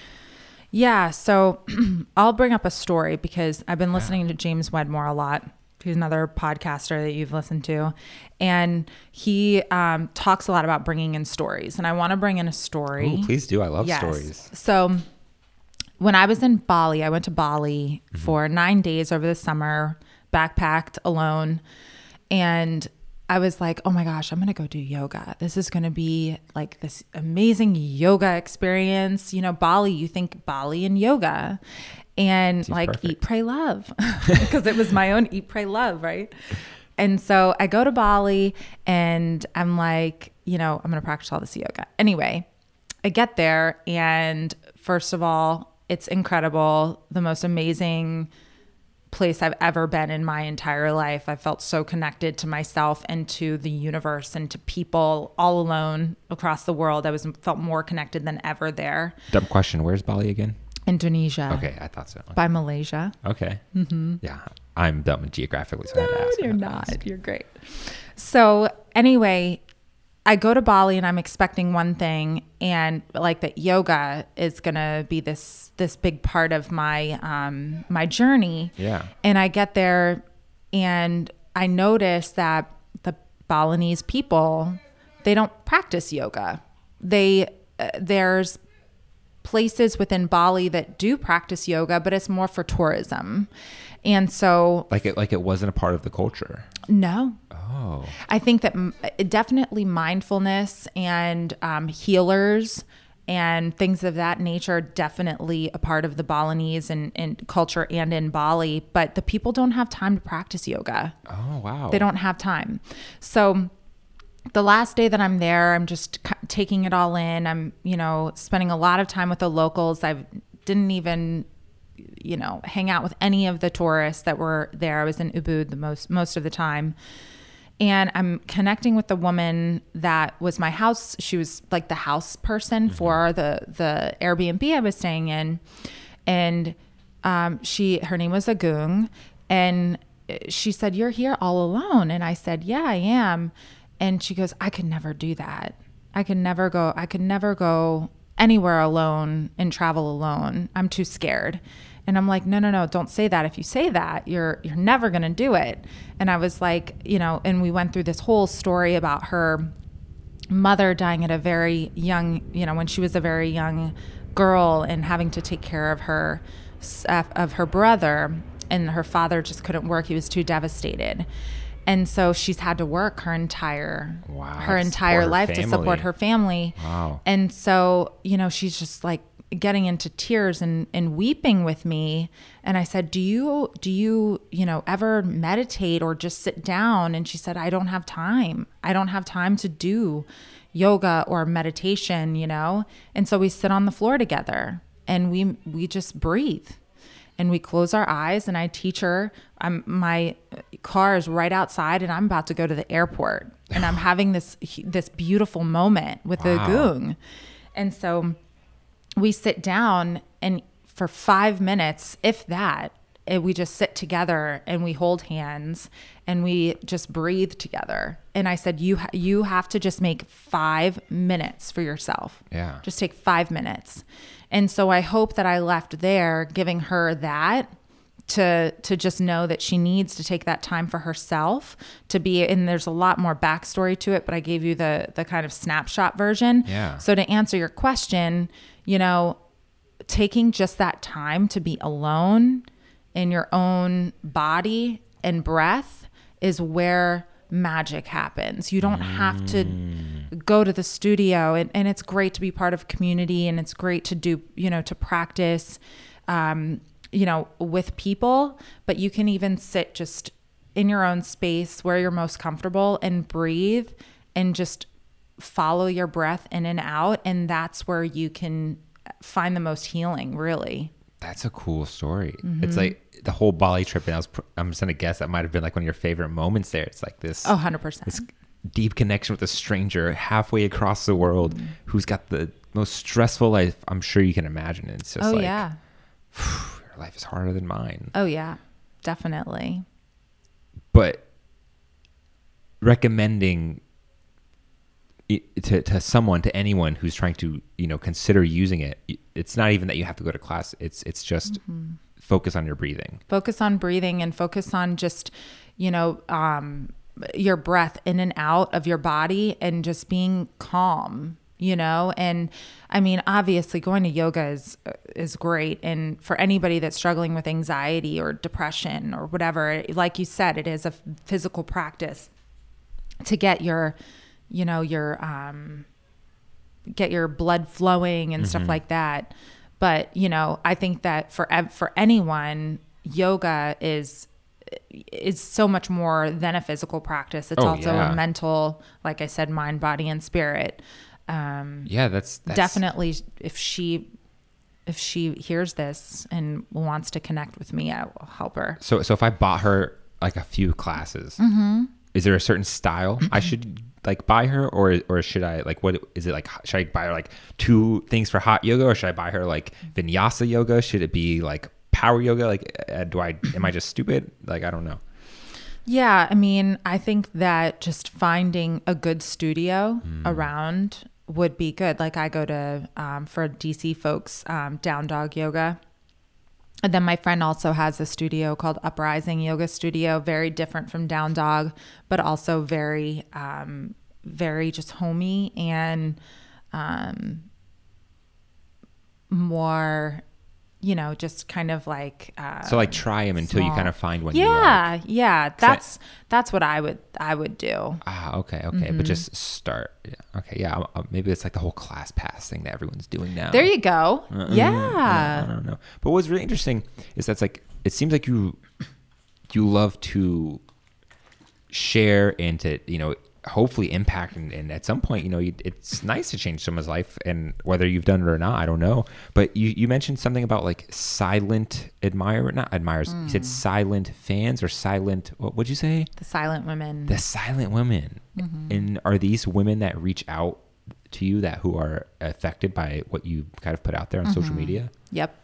Yeah, so <clears throat> I'll bring up a story because I've been listening to James Wedmore a lot. He's another podcaster that you've listened to, and he um, talks a lot about bringing in stories. And I want to bring in a story. Ooh, please do. I love Yes. stories. So when I was in Bali, I went to Bali mm-hmm. for nine days over the summer, backpacked alone. And I was like, oh my gosh, I'm going to go do yoga. This is going to be like this amazing yoga experience. You know, Bali, you think Bali and yoga and like perfect. eat, pray, love <laughs> <laughs> because it was my own eat, pray, love, right? And so I go to Bali and I'm like, you know, I'm going to practice all this yoga. Anyway, I get there and first of all, it's incredible. The most amazing place I've ever been in my entire life. I felt so connected to myself and to the universe and to people all alone across the world. I was felt more connected than ever there. dumb question where's bali again Indonesia. okay i thought so By Malaysia. okay mm-hmm. yeah i'm dumb geographically so i had to ask you're not. ask. You're great. So anyway, I go to Bali and I'm expecting one thing, and like that yoga is gonna be this this big part of my um, my journey. Yeah. And I get there, and I notice that the Balinese people they don't practice yoga. They uh, there's places within Bali that do practice yoga, but it's more for tourism. And so like it like it wasn't a part of the culture no, oh I think that m- definitely mindfulness and um, healers and things of that nature are definitely a part of the Balinese and, and culture and in Bali, but the people don't have time to practice yoga. Oh wow. They don't have time. So the last day that I'm there, I'm just taking it all in. I'm, you know, spending a lot of time with the locals. I didn't even, you know, hang out with any of the tourists that were there. I was in Ubud the most most of the time. And I'm connecting with the woman that was my house. She was like the house person for the the Airbnb I was staying in, and um, she her name was Agung, and she said, "You're here all alone," and I said, "Yeah, I am." And she goes, "I could never do that. I could never go. I could never go anywhere alone and travel alone. I'm too scared." And I'm like, "No, no, no, don't say that. If you say that, you're you're never going to do it." And I was like, you know, and we went through this whole story about her mother dying at a very young, you know, when she was a very young girl and having to take care of her uh, of her brother and her father just couldn't work. He was too devastated. And so she's had to work her entire Wow, her entire support her life to support her family. Wow. And so, you know, she's just like getting into tears and, and weeping with me. And I said, Do you do you, you know, ever meditate or just sit down? And she said, I don't have time. I don't have time to do yoga or meditation, you know? And so we sit on the floor together and we we just breathe and we close our eyes and I teach her I'm my car is right outside and I'm about to go to the airport and I'm <sighs> having this this beautiful moment with the Wow. goong. And so we sit down and for 5 minutes if that eh, we just sit together and we hold hands and we just breathe together. And I said you ha- you have to just make 5 minutes for yourself. Yeah. Just take 5 minutes. And so I hope that I left there giving her that to to just know that she needs to take that time for herself to be and there's a lot more backstory to it but i gave you the the kind of snapshot version Yeah. so to answer your question you know taking just that time to be alone in your own body and breath is where magic happens. You don't have to go to the studio and, and it's great to be part of community and it's great to do, you know, to practice um, you know, with people, but you can even sit just in your own space where you're most comfortable and breathe and just follow your breath in and out and that's where you can find the most healing really That's a cool story. Mm-hmm. It's like the whole Bali trip, and I was, I'm just gonna guess that might have been like one of your favorite moments there. It's like this oh 100% this deep connection with a stranger halfway across the world Mm-hmm. who's got the most stressful life I'm sure you can imagine. It's just oh like yeah <sighs> your life is harder than mine. oh yeah definitely But recommending to, to someone to anyone who's trying to you know consider using it it's not even that you have to go to class. It's it's just Mm-hmm. focus on your breathing. Focus on breathing and focus on just you know um your breath in and out of your body and just being calm you know? And i mean obviously going to yoga is is great. And for anybody that's struggling with anxiety or depression or whatever like you said it is a physical practice to get your you know your um get your blood flowing and stuff like that. But you know i think that for for anyone yoga is is so much more than a physical practice. It's Oh, also yeah. a mental like i said mind body and spirit. Um yeah that's, that's definitely if she if she hears this and wants to connect with me i will help her. So so if i bought her like a few classes Mm-hmm. Is there a certain style i should like buy her? Or or should i like what is it like should i buy her like two things for hot yoga? Or should i buy her like vinyasa yoga? Should it be like power yoga? Like uh, do i am i just stupid? Like i don't know. Yeah, I mean, I think that just finding a good studio around would be good. Like I go to um, for DC folks um, Down Dog Yoga, and then my friend also has a studio called Uprising Yoga Studio, very different from Down Dog, but also very, um, very just homey and um, more you know, just kind of like uh, So like try them until you kind of find one. you like. yeah, yeah. That's that's what I would I would do. Ah, okay, okay, Mm-hmm. but just start. Yeah. Okay, yeah. uh, Maybe it's like the whole ClassPass thing that everyone's doing now. There you go. Uh, I Yeah. don't know. But what's really interesting is that's like it seems like you you love to share and to you know hopefully impact and, and at some point you know you, it's nice to change someone's life and whether you've done it or not i don't know but you, you mentioned something about like silent admirer not admirers you Mm. said silent fans or silent what would you say The silent women. the silent women Mm-hmm. and are these women that reach out to you that who are affected by what you kind of put out there on social Mm-hmm. media yep.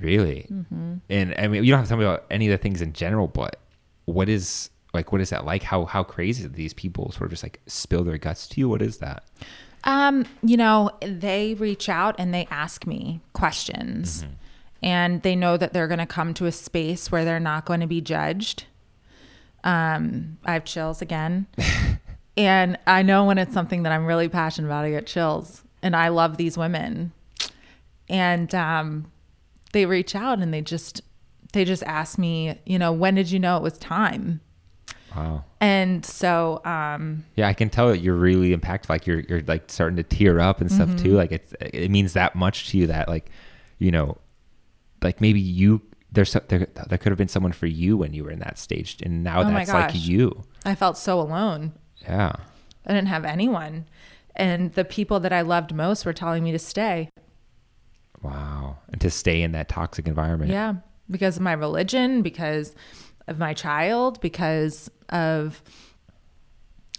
really Mm-hmm. and i mean you don't have to tell me about any of the things in general but what is like what is that like how how crazy that these people sort of just like spill their guts to you what is that Um, you know, they reach out and they ask me questions. And they know that they're going to come to a space where they're not going to be judged. Um, I have chills again. <laughs> and I know when it's something that I'm really passionate about, I get chills. And I love these women. And um, they reach out and they just they just ask me, you know, when did you know it was time? Wow And so um yeah i can tell that you're really impactful like you're you're like starting to tear up and stuff Mm-hmm. too like it's it means that much to you that like you know like maybe you there's so- there, there could have been someone for you when you were in that stage and now Oh that's like you I felt so alone. yeah I didn't have anyone. And the people that I loved most were telling me to stay. wow and to stay in that toxic environment Yeah. Because of my religion, because of my child, because of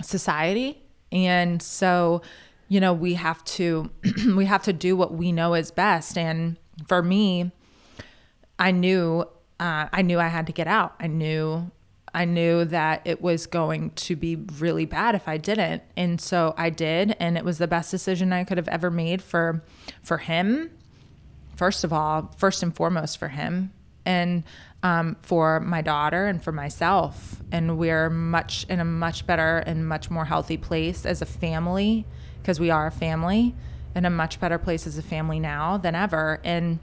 society. And so, you know, we have to <clears throat> we have to do what we know is best. And for me, I knew uh, I knew I had to get out. I knew I knew that it was going to be really bad if I didn't. And so I did and it was the best decision I could have ever made for for him. First of all, first and foremost for him and um, for my daughter and for myself. And we're much in a much better and much more healthy place as a family because we are a family in a much better place as a family now than ever. And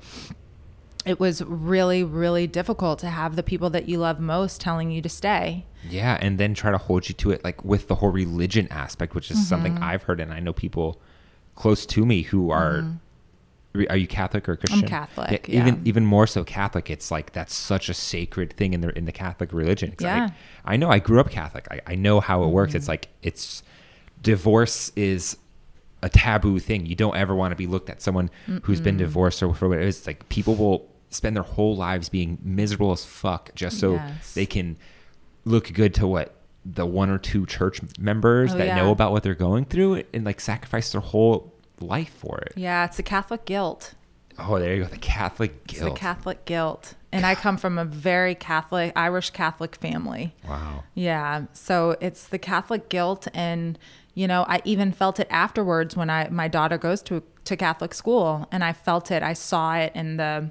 it was really, really difficult to have the people that you love most telling you to stay. Yeah, and then try to hold you to it, like with the whole religion aspect, which is something Mm-hmm. I've heard, and I know people close to me who are. re- Are you Catholic or Christian? I'm Catholic, even yeah. even even more so Catholic. It's like that's such a sacred thing in the in the Catholic religion. Yeah. I, I know I grew up Catholic. I, I know how it works. Mm-hmm. It's like it's divorce is a taboo thing. You don't ever want to be looked at someone who's been divorced or for what it is. It's like people will spend their whole lives being miserable as fuck just so Yes. they can look good to what the one or two church members Oh, that yeah. know about what they're going through and like sacrifice their whole life for it. Yeah, it's the Catholic guilt. Oh, there you go. The Catholic It's guilt. the Catholic guilt. And I come from a very Catholic, Irish Catholic family. wow. Yeah. So it's the Catholic guilt and you know, I even felt it afterwards when I my daughter goes to to Catholic school and I felt it. I saw it in the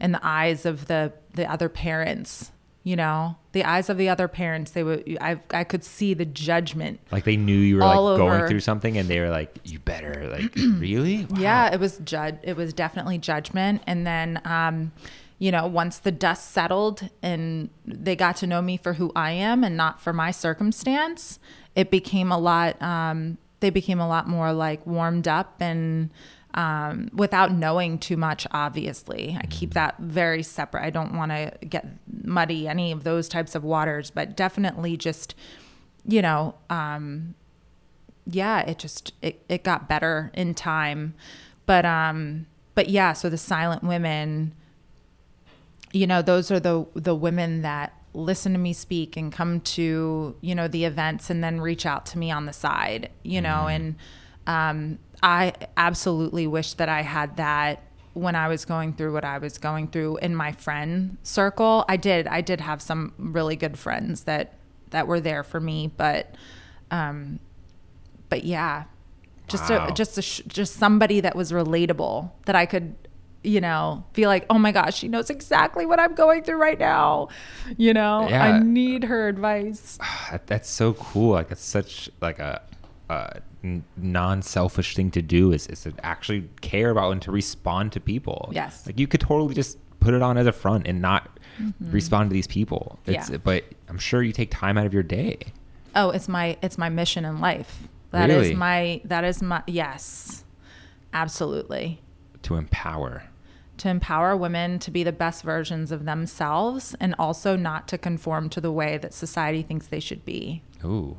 in the eyes of the the other parents, you know. The eyes of the other parents, they would I I could see the judgment. Like they knew you were like going over. through something and they were like, you better like <clears throat> really? Wow. Yeah, it was judge. It was definitely judgment. And then, um, you know, once the dust settled and they got to know me for who I am and not for my circumstance, it became a lot. Um, they became a lot more like warmed up and um, without knowing too much. Obviously, I keep that very separate. I don't want to get muddy any of those types of waters, but definitely just, you know. Um, yeah, it just it, it got better in time. But um but yeah, so the silent women, you know, those are the the women that listen to me speak and come to, you know, the events and then reach out to me on the side, you know, and um I absolutely wish that I had that when I was going through what I was going through in my friend circle. I did I did have some really good friends that that were there for me, but um but yeah just Wow. a just a just somebody that was relatable that i could you know feel like oh my gosh she knows exactly what i'm going through right now you know Yeah. i need her advice <sighs> That, that's so cool. Like it's such like a, non-selfish thing to do is, is to actually care about and to respond to people. Yes. Like you could totally just put it on as a front and not respond to these people. It's, Mm-hmm. Yeah. But I'm sure you take time out of your day. Oh, it's my it's my mission in life. That is Really? my that is my yes. Absolutely. to empower. To empower women to be the best versions of themselves and also not to conform to the way that society thinks they should be. Ooh,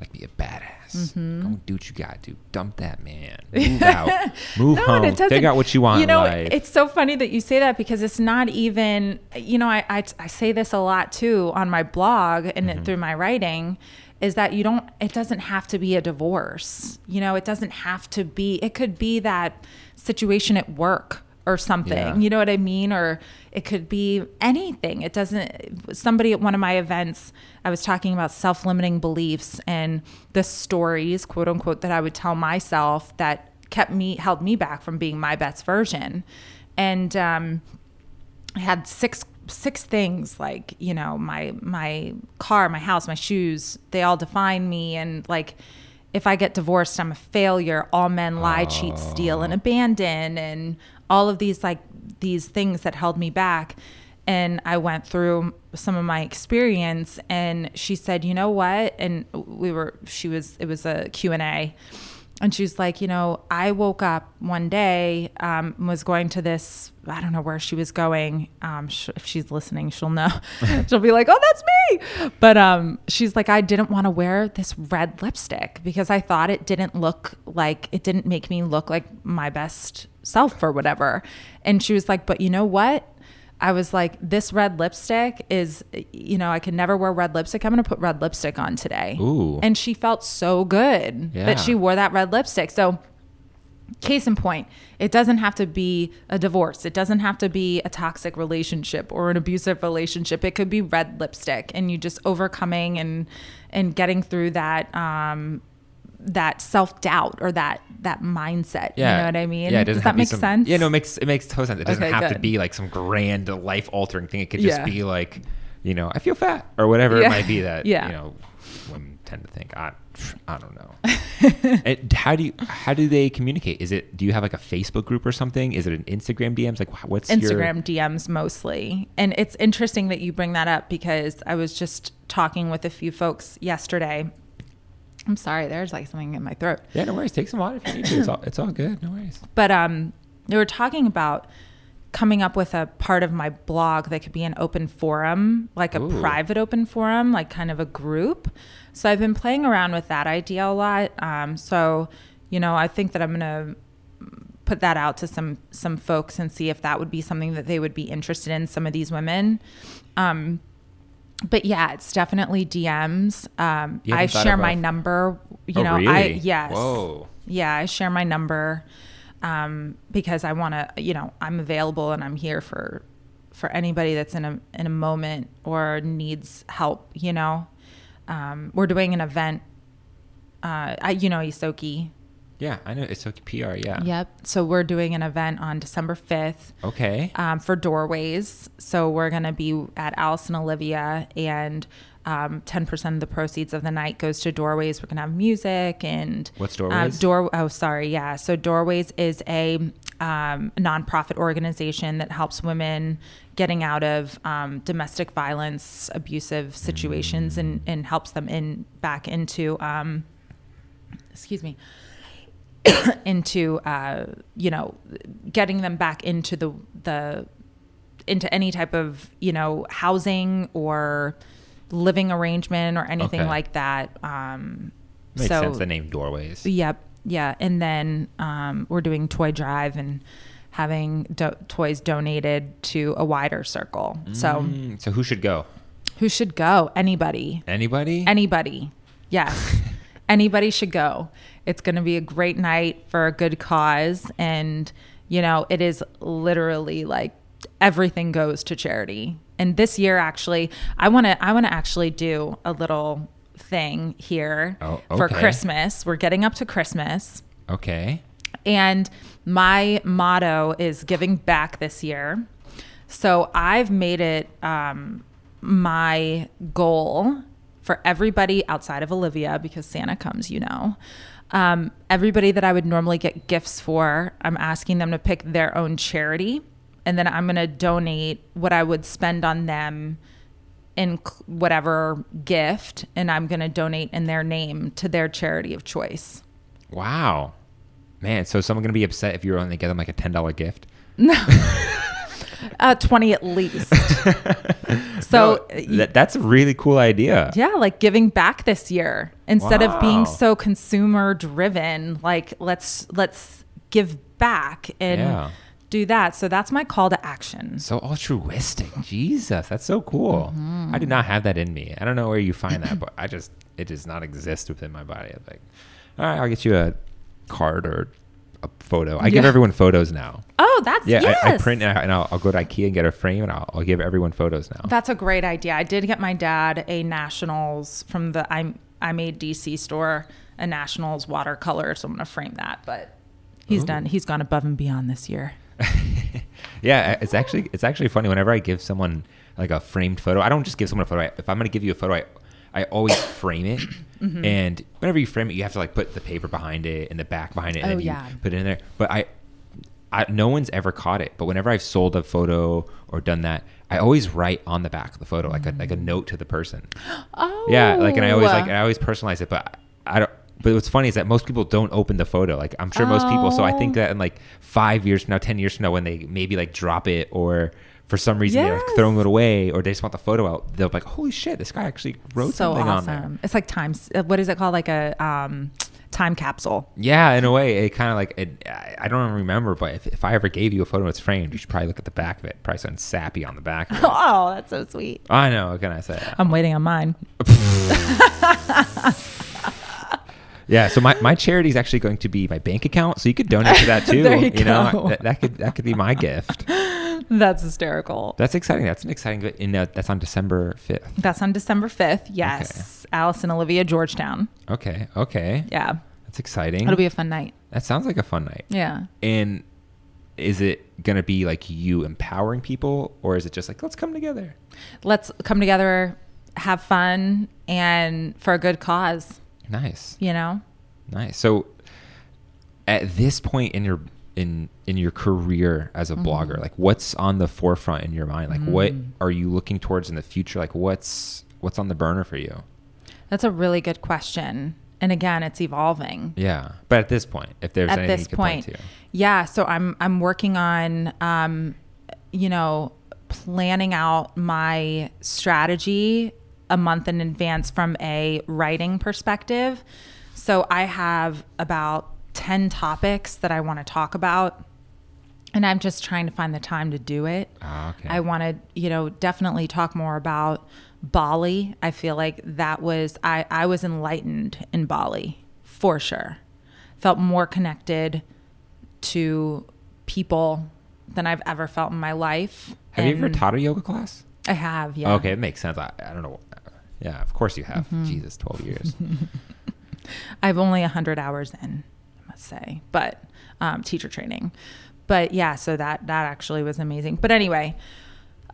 like be a badass. Mm-hmm. Go do what you got to. Dump that man. <laughs> Move out. Move No, home. and it doesn't- Figure out what you want You know, it's so funny that you say that because it's not even, you know, I, I, I say this a lot too on my blog and Mm-hmm. through my writing is that you don't, it doesn't have to be a divorce. You know, it doesn't have to be, it could be that situation at work or something. Yeah. You know what I mean? Or it could be anything. It doesn't, somebody at one of my events, I was talking about self limiting beliefs and the stories, quote unquote, that I would tell myself that kept me, held me back from being my best version. And, um, I had six six things like you know my my car, my house, my shoes. They all define me, and like if I get divorced, I'm a failure. All men lie, cheat, steal, and abandon, and all of these like these things that held me back. And I went through some of my experience, and she said, "You know what?" And we were she was it was a Q and she's like, you know, I woke up one day, um, was going to this, I don't know where she was going. Um, sh- if she's listening, she'll know. <laughs> she'll be like, oh, that's me. But um, she's like, I didn't want to wear this red lipstick because I thought it didn't look like, it didn't make me look like my best self or whatever. And she was like, but you know what? I was like, this red lipstick is, you know, I can never wear red lipstick. I'm going to put red lipstick on today. Ooh. And she felt so good Yeah. that she wore that red lipstick. So, case in point, it doesn't have to be a divorce. It doesn't have to be a toxic relationship or an abusive relationship. It could be red lipstick and you just overcoming and and getting through that um that self-doubt or that that mindset. yeah. You know what I mean? Yeah, it doesn't Does that make some- sense? Yeah, no, it makes it makes total sense. It doesn't Okay, have to be like some grand life altering thing. It could just Yeah. be like, you know, I feel fat or whatever Yeah. it might be <laughs> that Yeah. you know women tend to think. I I don't know. <laughs> it, how do you how do they communicate? Is it do you have like a Facebook group or something? Is it an Instagram DMs? Like wh- what's your Instagram DMs mostly. And it's interesting that you bring that up because I was just talking with a few folks yesterday. I'm sorry, there's like something in my throat. Yeah, no worries. Take some water if you need to. It's all, it's all good. No worries. But um, they were talking about coming up with a part of my blog that could be an open forum, like a Ooh. private open forum, like kind of a group. So I've been playing around with that idea a lot. Um, so, you know, I think that I'm gonna put that out to some some folks and see if that would be something that they would be interested in. Some of these women. Um, but yeah, it's definitely DMs. Um, I share my number. You Oh, know, I yes. Whoa. Yeah, I share my number um, because I want to. You know, I'm available and I'm here for for anybody that's in a in a moment or needs help. You know, um, we're doing an event. Uh, I, you know, Isoki. Yeah, I know. It's okay. PR. Yeah. Yep. So we're doing an event on December fifth Okay. um, for doorways. So we're going to be at Alice and Olivia, and um, 10% of the proceeds of the night goes to doorways. We're going to have music and What's um, Doorways? door. Oh, sorry. Yeah. So doorways is a um, nonprofit organization that helps women getting out of um, domestic violence, abusive situations, and and helps them in back into. Um, excuse me <coughs> into uh, you know getting them back into the the into any type of you know housing or living arrangement or anything Okay. like that. Um, Makes so sense. The name Doorways. Yep. Yeah. And then um, we're doing toy drive and having do- toys donated to a wider circle. So Mm, so who should go? who should go? Anybody. Anybody? Anybody. Yes. <laughs> Anybody should go. It's going to be a great night for a good cause. And, you know, it is literally like everything goes to charity. And this year, actually, I want to, I want to actually do a little thing here Oh, for. Christmas. We're getting up to Christmas. okay. And my motto is giving back this year. So I've made it um, my goal for everybody outside of Olivia, because Santa comes, you know, Um, everybody that I would normally get gifts for, I'm asking them to pick their own charity, and then I'm going to donate what I would spend on them in whatever gift, and I'm going to donate in their name to their charity of choice. Wow. Man, so someone gonna be upset if you're only get them like a ten dollar gift? <laughs> Uh, 20 at least. <laughs> No, so, that's a really cool idea. yeah, like giving back this year instead of being so consumer driven. Like let's let's give back and Yeah. do that. So that's my call to action. So altruistic. Jesus, that's so cool. Mm-hmm. I do not have that in me. I don't know where you find that, but I just it does not exist within my body. I'm like, all right, I'll get you a card or a photo. I give everyone photos now. Oh, that's Yeah, yes. I, I print and, I, and I'll, I'll go to IKEA and get a frame and I'll, I'll give everyone photos now. That's a great idea. I did get my dad a Nationals from the I I made DC store a Nationals watercolor, so I'm gonna frame that. But he's Ooh. done. He's gone above and beyond this year. <laughs> yeah, it's actually it's actually funny whenever I give someone like a framed photo. I don't just give someone a photo. I, if I'm going to give you a photo, I I always <coughs> frame it. Mm-hmm. And whenever you frame it, you have to like put the paper behind it and the back behind it, and Oh, then you yeah. put it in there. But I, I no one's ever caught it. But whenever I've sold a photo or done that, I always write on the back of the photo like a like a note to the person. <gasps> Oh, Yeah, like and I always like I always personalize it, but I don't. But what's funny is that most people don't open the photo. Like I'm sure most people. So I think Oh. that in like five years from now, ten years from now, when they maybe like drop it or for some reason they're throwing it away or they just want the photo out, they'll be like, "Holy shit, this guy actually wrote so something awesome. on there." It's like times. uh, What is it called? Like a um, time capsule. Yeah, in a way, it kind of like it, I I don't remember, but if, if I ever gave you a photo that's framed, you should probably look at the back of it. Probably something sappy on the back. <laughs> Oh, that's so sweet. I know. What can I say? I'm waiting on mine. <laughs> <laughs> Yeah, so my, my charity is actually going to be my bank account, so you could donate to that <laughs> too. There you know, go. that, that could that could be my gift. <laughs> That's hysterical. That's exciting. That's an exciting. In uh, that's on December fifth. That's on December 5th. Yes. Alice and Olivia, Georgetown. Okay, okay, Yeah. that's exciting. It'll be a fun night. that sounds like a fun night. Yeah. And is it gonna be like you empowering people, or is it just like let's come together? Let's come together, have fun, and for a good cause, Nice, you know? nice. So, at this point in your in in your career as a Mm-hmm. blogger, like what's on the forefront in your mind? Like, what are you looking towards in the future? Like, what's what's on the burner for you? That's a really good question. And again, it's evolving. Yeah, but at this point, if there's at this point. Yeah, so I'm I'm working on um you know, planning out my strategy a month in advance from a writing perspective. So I have about 10 topics that I want to talk about and I'm just trying to find the time to do it. Ah, okay. I want to, you know, definitely talk more about Bali. I feel like that was I I was enlightened in Bali for sure. Felt more connected to people than I've ever felt in my life. have you ever taught a yoga class? I have, yeah. Okay, it makes sense. I, I don't know. Yeah, of course you have. Mm-hmm. Jesus, twelve years. <laughs> I've only 100 hours in, I must say, but um, teacher training. But yeah, so that that actually was amazing. But anyway,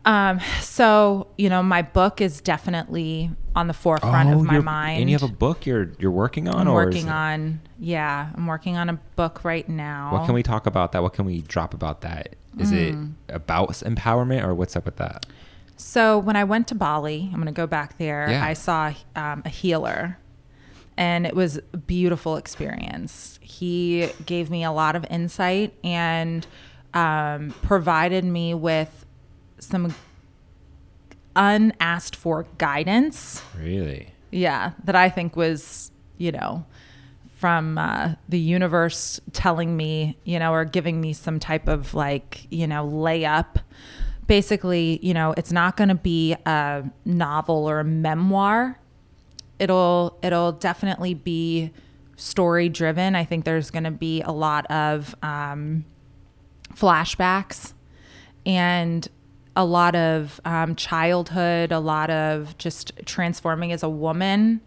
um, so you know, my book is definitely on the forefront of my Oh, mind. And you have a book you're you're working on, I'm working on, yeah, I'm working on a book right now. What can we talk about that? What can we drop about that? Is Mm. it about empowerment, or what's up with that? So when I went to Bali, I'm going to go back there. Yeah. I saw um, a healer, and it was a beautiful experience. He gave me a lot of insight and um, provided me with some unasked for guidance. Really? Yeah, that I think was, you know, from uh, the universe telling me, you know, or giving me some type of like, you know, layup. Basically, you know, it's not going to be a novel or a memoir. It'll it'll definitely be story driven. I think there's going to be a lot of um, flashbacks and a lot of um, childhood, a lot of just transforming as a woman,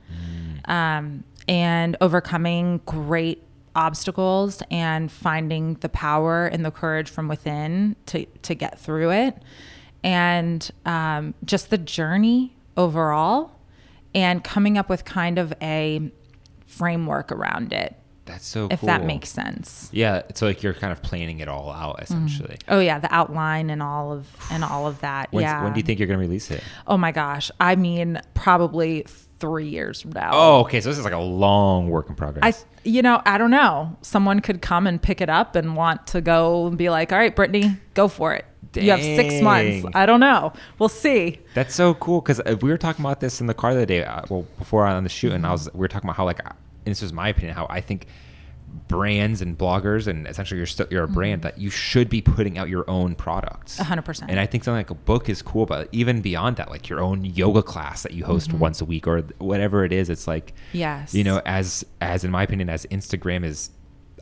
um, and overcoming great obstacles and finding the power and the courage from within to to get through it, and um, just the journey overall, and coming up with kind of a framework around it That's so if cool. that makes sense. Yeah, it's like you're kind of planning it all out essentially. Oh yeah, the outline and all of and all of that. When's- yeah. When do you think you're going to release it? Oh my gosh. I mean, probably three years from now. Oh, okay. So this is like a long work in progress. I, you know, I don't know. Someone could come and pick it up and want to go and be like, "All right, Brittany, go for it. You have six months." I don't know. We'll see. That's so cool because we were talking about this in the car the other day. Uh, well, before on the shoot, and I was we were talking about how like, uh, and this was my opinion, how I think brands and bloggers and essentially you're still you're a mm-hmm. brand that you should be putting out your own products. A hundred percent. And I think something like a book is cool, but even beyond that, like your own yoga class that you host mm-hmm. once a week or whatever it is, it's like Yes. you know, as as in my opinion, as Instagram is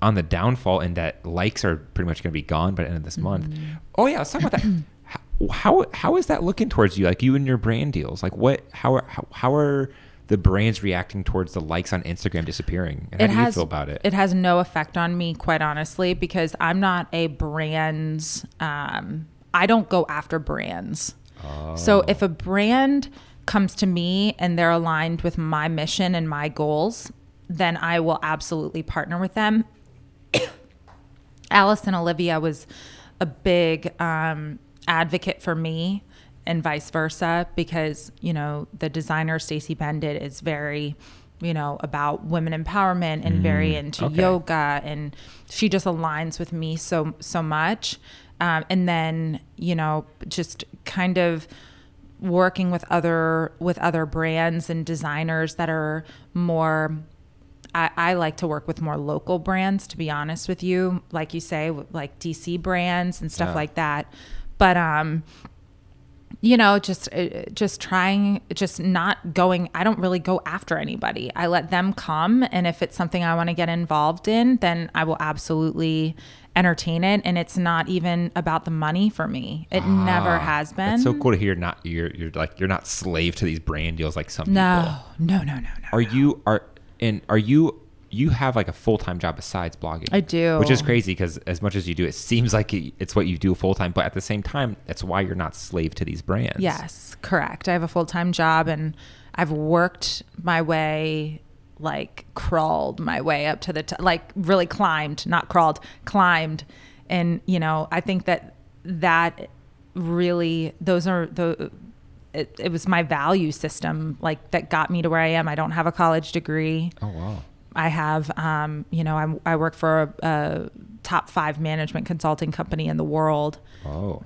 on the downfall and that likes are pretty much going to be gone by the end of this month. Mm-hmm. Oh yeah, let's talk about that. How, <clears throat> how how is that looking towards you? Like you and your brand deals. Like what? How are how, how are the brands reacting towards the likes on Instagram disappearing? And how do you feel about it? It has no effect on me, quite honestly, because I'm not a brand's. Um, I don't go after brands. So Oh. if a brand comes to me and they're aligned with my mission and my goals, then I will absolutely partner with them. <coughs> Alice and Olivia was a big um, advocate for me and vice versa because you know the designer Stacey Bendet is very you know about women empowerment and very into okay. yoga and she just aligns with me so so much um, and then you know just kind of working with other with other brands and designers that are more I, I like to work with more local brands to be honest with you like you say like dc brands and stuff Yeah. like that but um you know just uh, just trying just not going i don't really go after anybody i let them come and if it's something i want to get involved in then i will absolutely entertain it and it's not even about the money for me it never Ah, has been it's so cool to hear. Not you're you're like you're not slave to these brand deals like some people. no no no no no Are you are and are you you have like a full time job besides blogging? I do. which is crazy because as much as you do, it seems like it's what you do full time. But at the same time, that's why you're not slave to these brands. Yes, correct. I have a full time job and I've worked my way, like crawled my way up to the top, like really climbed, not crawled, climbed. And, you know, I think that that really, those are the, it, it was my value system, like that got me to where I am. I don't have a college degree. Oh wow. I have, um, you know, I'm, I work for a, a top five management consulting company in the world. Oh,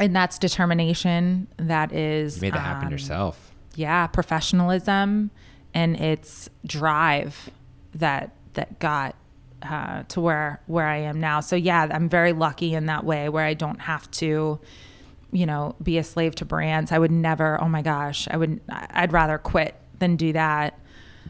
and that's determination that is you made that happen um, yourself. yeah professionalism and it's drive that that got uh, to where where i am now. So yeah i'm very lucky in that way where i don't have to you know be a slave to brands. I would never oh my gosh i would i'd rather quit than do that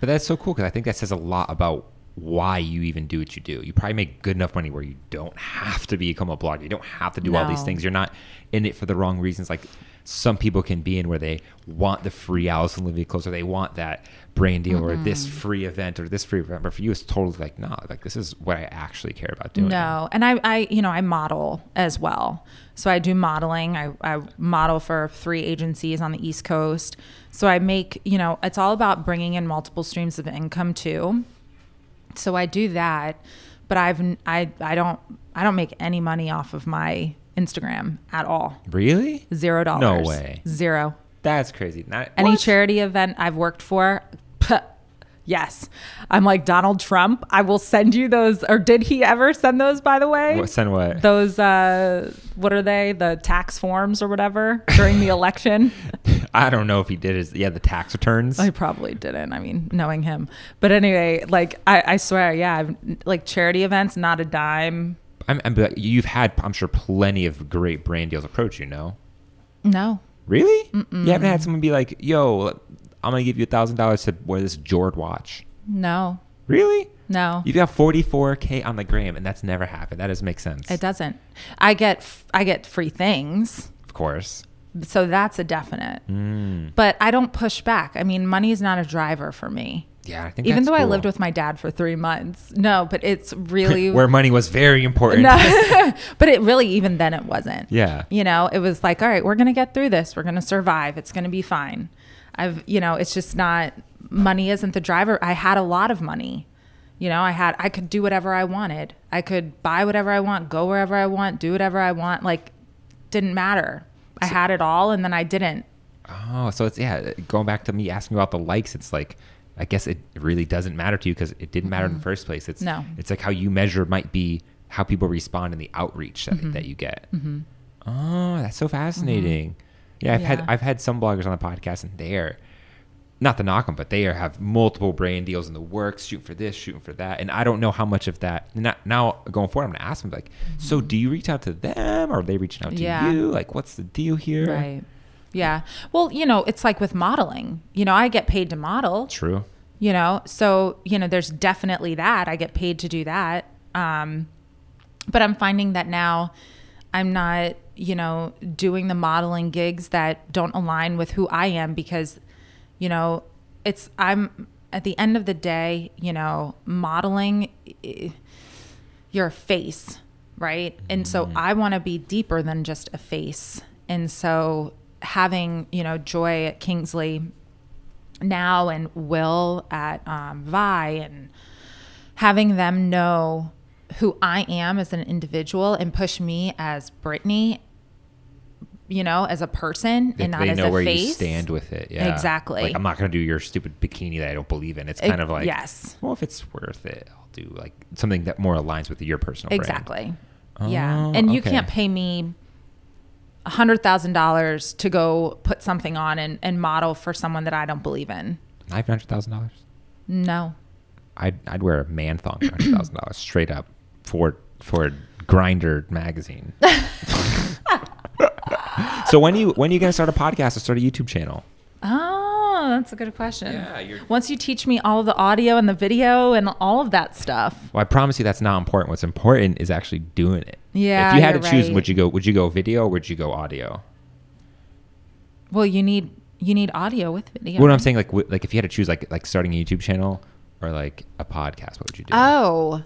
But that's so cool because I think that says a lot about why you even do what you do. You probably make good enough money where you don't have to become a blogger. You don't have to do all these things. You're not in it for the wrong reasons. Like some people can be in where they want the free Alice and Olivia clothes or they want that brand deal or this free event or this free event. But for you, it's totally like, nah, like this is what I actually care about doing. No, and I, I, you know, I model as well. So I do modeling. I, I model for three agencies on the East Coast. So I make, you know, it's all about bringing in multiple streams of income too. So I do that, but I've, I, I don't, I don't make any money off of my Instagram at all. Really? Zero dollars. No way. Zero. That's crazy. Not Any what? charity event I've worked for, <laughs> yes. I'm like Donald Trump. I will send you those. Or did he ever send those, by the way? What, send what? Those, uh, what are they? The tax forms or whatever during the <laughs> election? <laughs> I don't know if he did his yeah the tax returns. I probably didn't. I mean, knowing him. But anyway, like, I, I swear, yeah, I've, like charity events, not a dime. I'm, I'm but you've had I'm sure plenty of great brand deals approach you. No, No. really? You haven't had someone be like, "Yo, I'm gonna give you a thousand dollars to wear this Jord watch." No. Really? No. You've got 44k on the gram, and that's never happened. That doesn't make sense. It doesn't. I get, f- I get free things. of course. So that's a definite. Mm. But I don't push back. I mean, money is not a driver for me. Yeah, I think Even though I lived with my dad for three months. No, but it's really <laughs> where money was very important. no, <laughs> <laughs> but it really even then it wasn't. Yeah. You know, it was like, all right, we're gonna get through this. We're gonna survive. It's gonna be fine. I've, you know, it's just not money isn't the driver. I had a lot of money, You know, I had I could do whatever I wanted. I could buy whatever I want, go wherever I want, do whatever I want. Like didn't matter. I had it all and then I didn't. Oh, so it's yeah. Going back to me asking about the likes, it's like I guess it really doesn't matter to you because it didn't matter in the first place. It's No. It's like how you measure might be how people respond in the outreach that, Mm-hmm. that you get. Oh, that's so fascinating. Yeah, I've had Yeah. I've had some bloggers on the podcast, and they're not to knock them, but they are, have multiple brand deals in the works, shooting for this, shooting for that, and I don't know how much of that. Not, now going forward, I'm gonna ask them like, so do you reach out to them, or are they reaching out to Mm-hmm. Yeah. you? Like, what's the deal here? Right. Yeah. Well, you know, it's like with modeling. You know, I get paid to model. True. you know so you know there's definitely that i get paid to do that um but i'm finding that now i'm not you know doing the modeling gigs that don't align with who i am because you know it's i'm at the end of the day you know modeling your face right? And so i want to be deeper than just a face. And so having you know joy at kingsley now and Will at um, Vi and having them know who I am as an individual and push me as Brittany, you know, as a person and not they as know a where face. you stand with it. Yeah, Exactly. Like I'm not gonna do your stupid bikini that I don't believe in. It's kind of like yes. Well, if it's worth it, I'll do like something that more aligns with your personal brand. Exactly. yeah. Oh, And you oh, okay. can't pay me a hundred thousand dollars to go put something on and, and model for someone that I don't believe in. Nine hundred thousand dollars. No. I'd I'd wear a man thong for hundred thousand dollars straight up for for Grindr magazine. <laughs> <laughs> so when you when are you gonna start a podcast or start a YouTube channel? Oh, that's a good question. Yeah, you're- Once you teach me all of the audio and the video and all of that stuff. Well, I promise you that's not important. What's important is actually doing it. Yeah, If you had to choose, right. would you go? Would you go video or would you go audio? Well, you need you need audio with video. What I'm saying, like, w- like if you had to choose, like, like starting a YouTube channel or like a podcast, what would you do? Oh,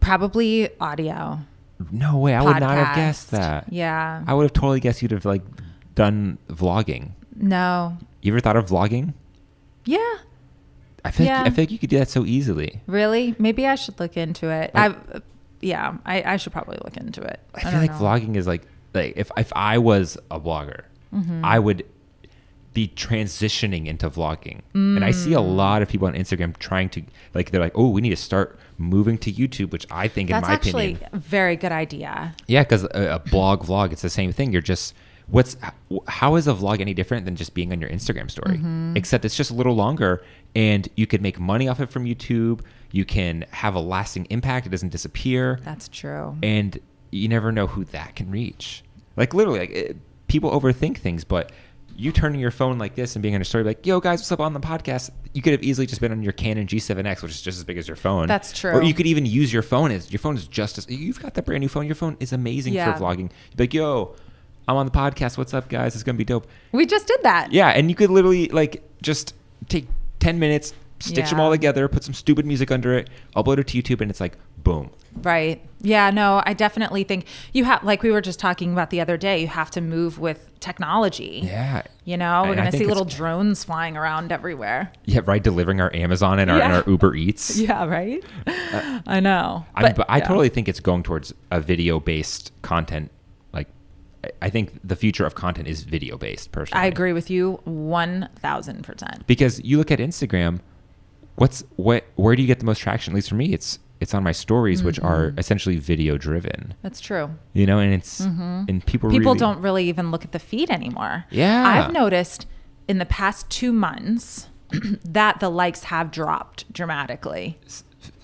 probably audio. No way, I would not have guessed that. Yeah. I would have totally guessed you'd have like done vlogging. no. You ever thought of vlogging? Yeah. I feel Yeah. like, I feel like you could do that so easily. Really? Maybe I should look into it. Like- I. Yeah, I, I should probably look into it. I feel like know. vlogging is like like if if I was a blogger, Mm-hmm. I would be transitioning into vlogging. And I see a Mm. lot of people on Instagram trying to like they're like, "Oh, we need to start moving to YouTube," which I think That's in my opinion is actually opinion a very good idea. Yeah, because a, a blog vlog, it's the same thing. You're just what's how is a vlog any different than just being on your Instagram story? Mm-hmm. Except it's just a little longer, and you could make money off it from YouTube. You can have a lasting impact. It doesn't disappear, That's true. and you never know who that can reach. Like literally, like it, people overthink things, but you turning your phone like this and being on a story like, "Yo guys, what's up on the podcast?" You could have easily just been on your Canon G7X, which is just as big as your phone. That's true. Or you could even use your phone as your phone is just as you've got that brand new phone. Your phone is amazing Yeah. for vlogging. You'd be like, "Yo, I'm on the podcast. What's up, guys? It's gonna be dope." We just did that. Yeah, and you could literally like just take ten minutes, stitch them all together, put some stupid music under it, upload it to YouTube, and it's like boom. Right. Yeah, no, I definitely think you have like we were just talking about the other day, you have to move with technology. Yeah. You know, we're going to see little drones flying around everywhere. Yeah, right. Delivering our Amazon and our, and our Uber Eats. <laughs> Yeah, right? Uh, I know. I, mean, but I yeah. totally think it's going towards a video based content. Like, I- I think the future of content is video based. Personally, I agree with you 1000%. because you look at Instagram. What's what? Where do you get the most traction? At least for me, it's it's on my stories, which are Mm-hmm. essentially video driven. That's true. You know, and it's and people Mm-hmm. People really, don't really even look at the feed anymore. Yeah. I've noticed in the past 2 months <clears throat> that the likes have dropped dramatically.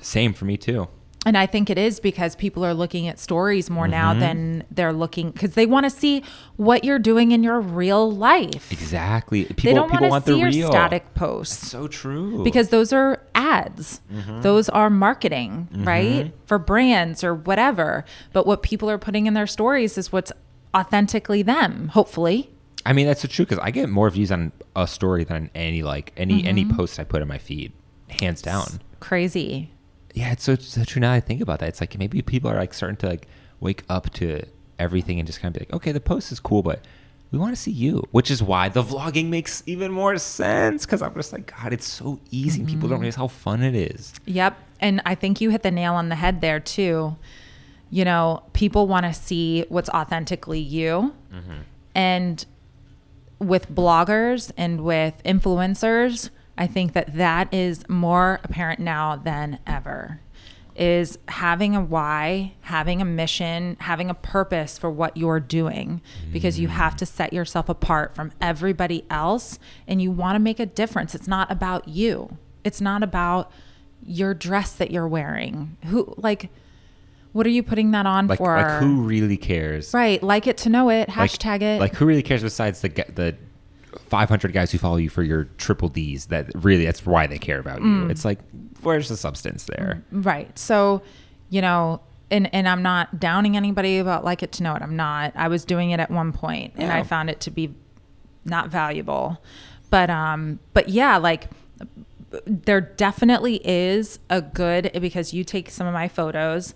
Same for me too. And I think it is because people are looking at stories more now Mm-hmm. than they're looking because they want to see what you're doing in your real life. Exactly. People they don't people want to the see your real. static posts So true. because those are ads. Mm-hmm. Those are marketing, right? For brands or whatever. But what people are putting in their stories is what's authentically them, hopefully. I mean, that's so true because I get more views on a story than on any like any any Mm-hmm. post I put in my feed, hands down. Crazy. Yeah, it's so, so true now. I think about that. It's like maybe people are like starting to like wake up to everything and just kind of be like, okay, the post is cool, but we want to see you, which is why the vlogging makes even more sense. Because I'm just like, God, it's so easy. Mm-hmm. People don't realize how fun it is. Yep. And I think you hit the nail on the head there too. You know, people want to see what's authentically you. And with bloggers and with influencers, I think that that is more apparent now than ever. Is having a why, having a mission, having a purpose for what you're doing because you have to set yourself apart from everybody else and you want to make a difference. It's not about you. It's not about your dress that you're wearing. Who like what are you putting that on Like, for? like who really cares? Right, like it to know it, Like- hashtag it. Like who really cares besides the the 500 guys who follow you for your triple D's? That really that's why they care about Mm. you. It's like where's the substance there? Right. So, you know, and and I'm not downing anybody about like it to know it. I'm not. I was doing it at one point and I found it to be not valuable. But um but yeah, like there definitely is a good because you take some of my photos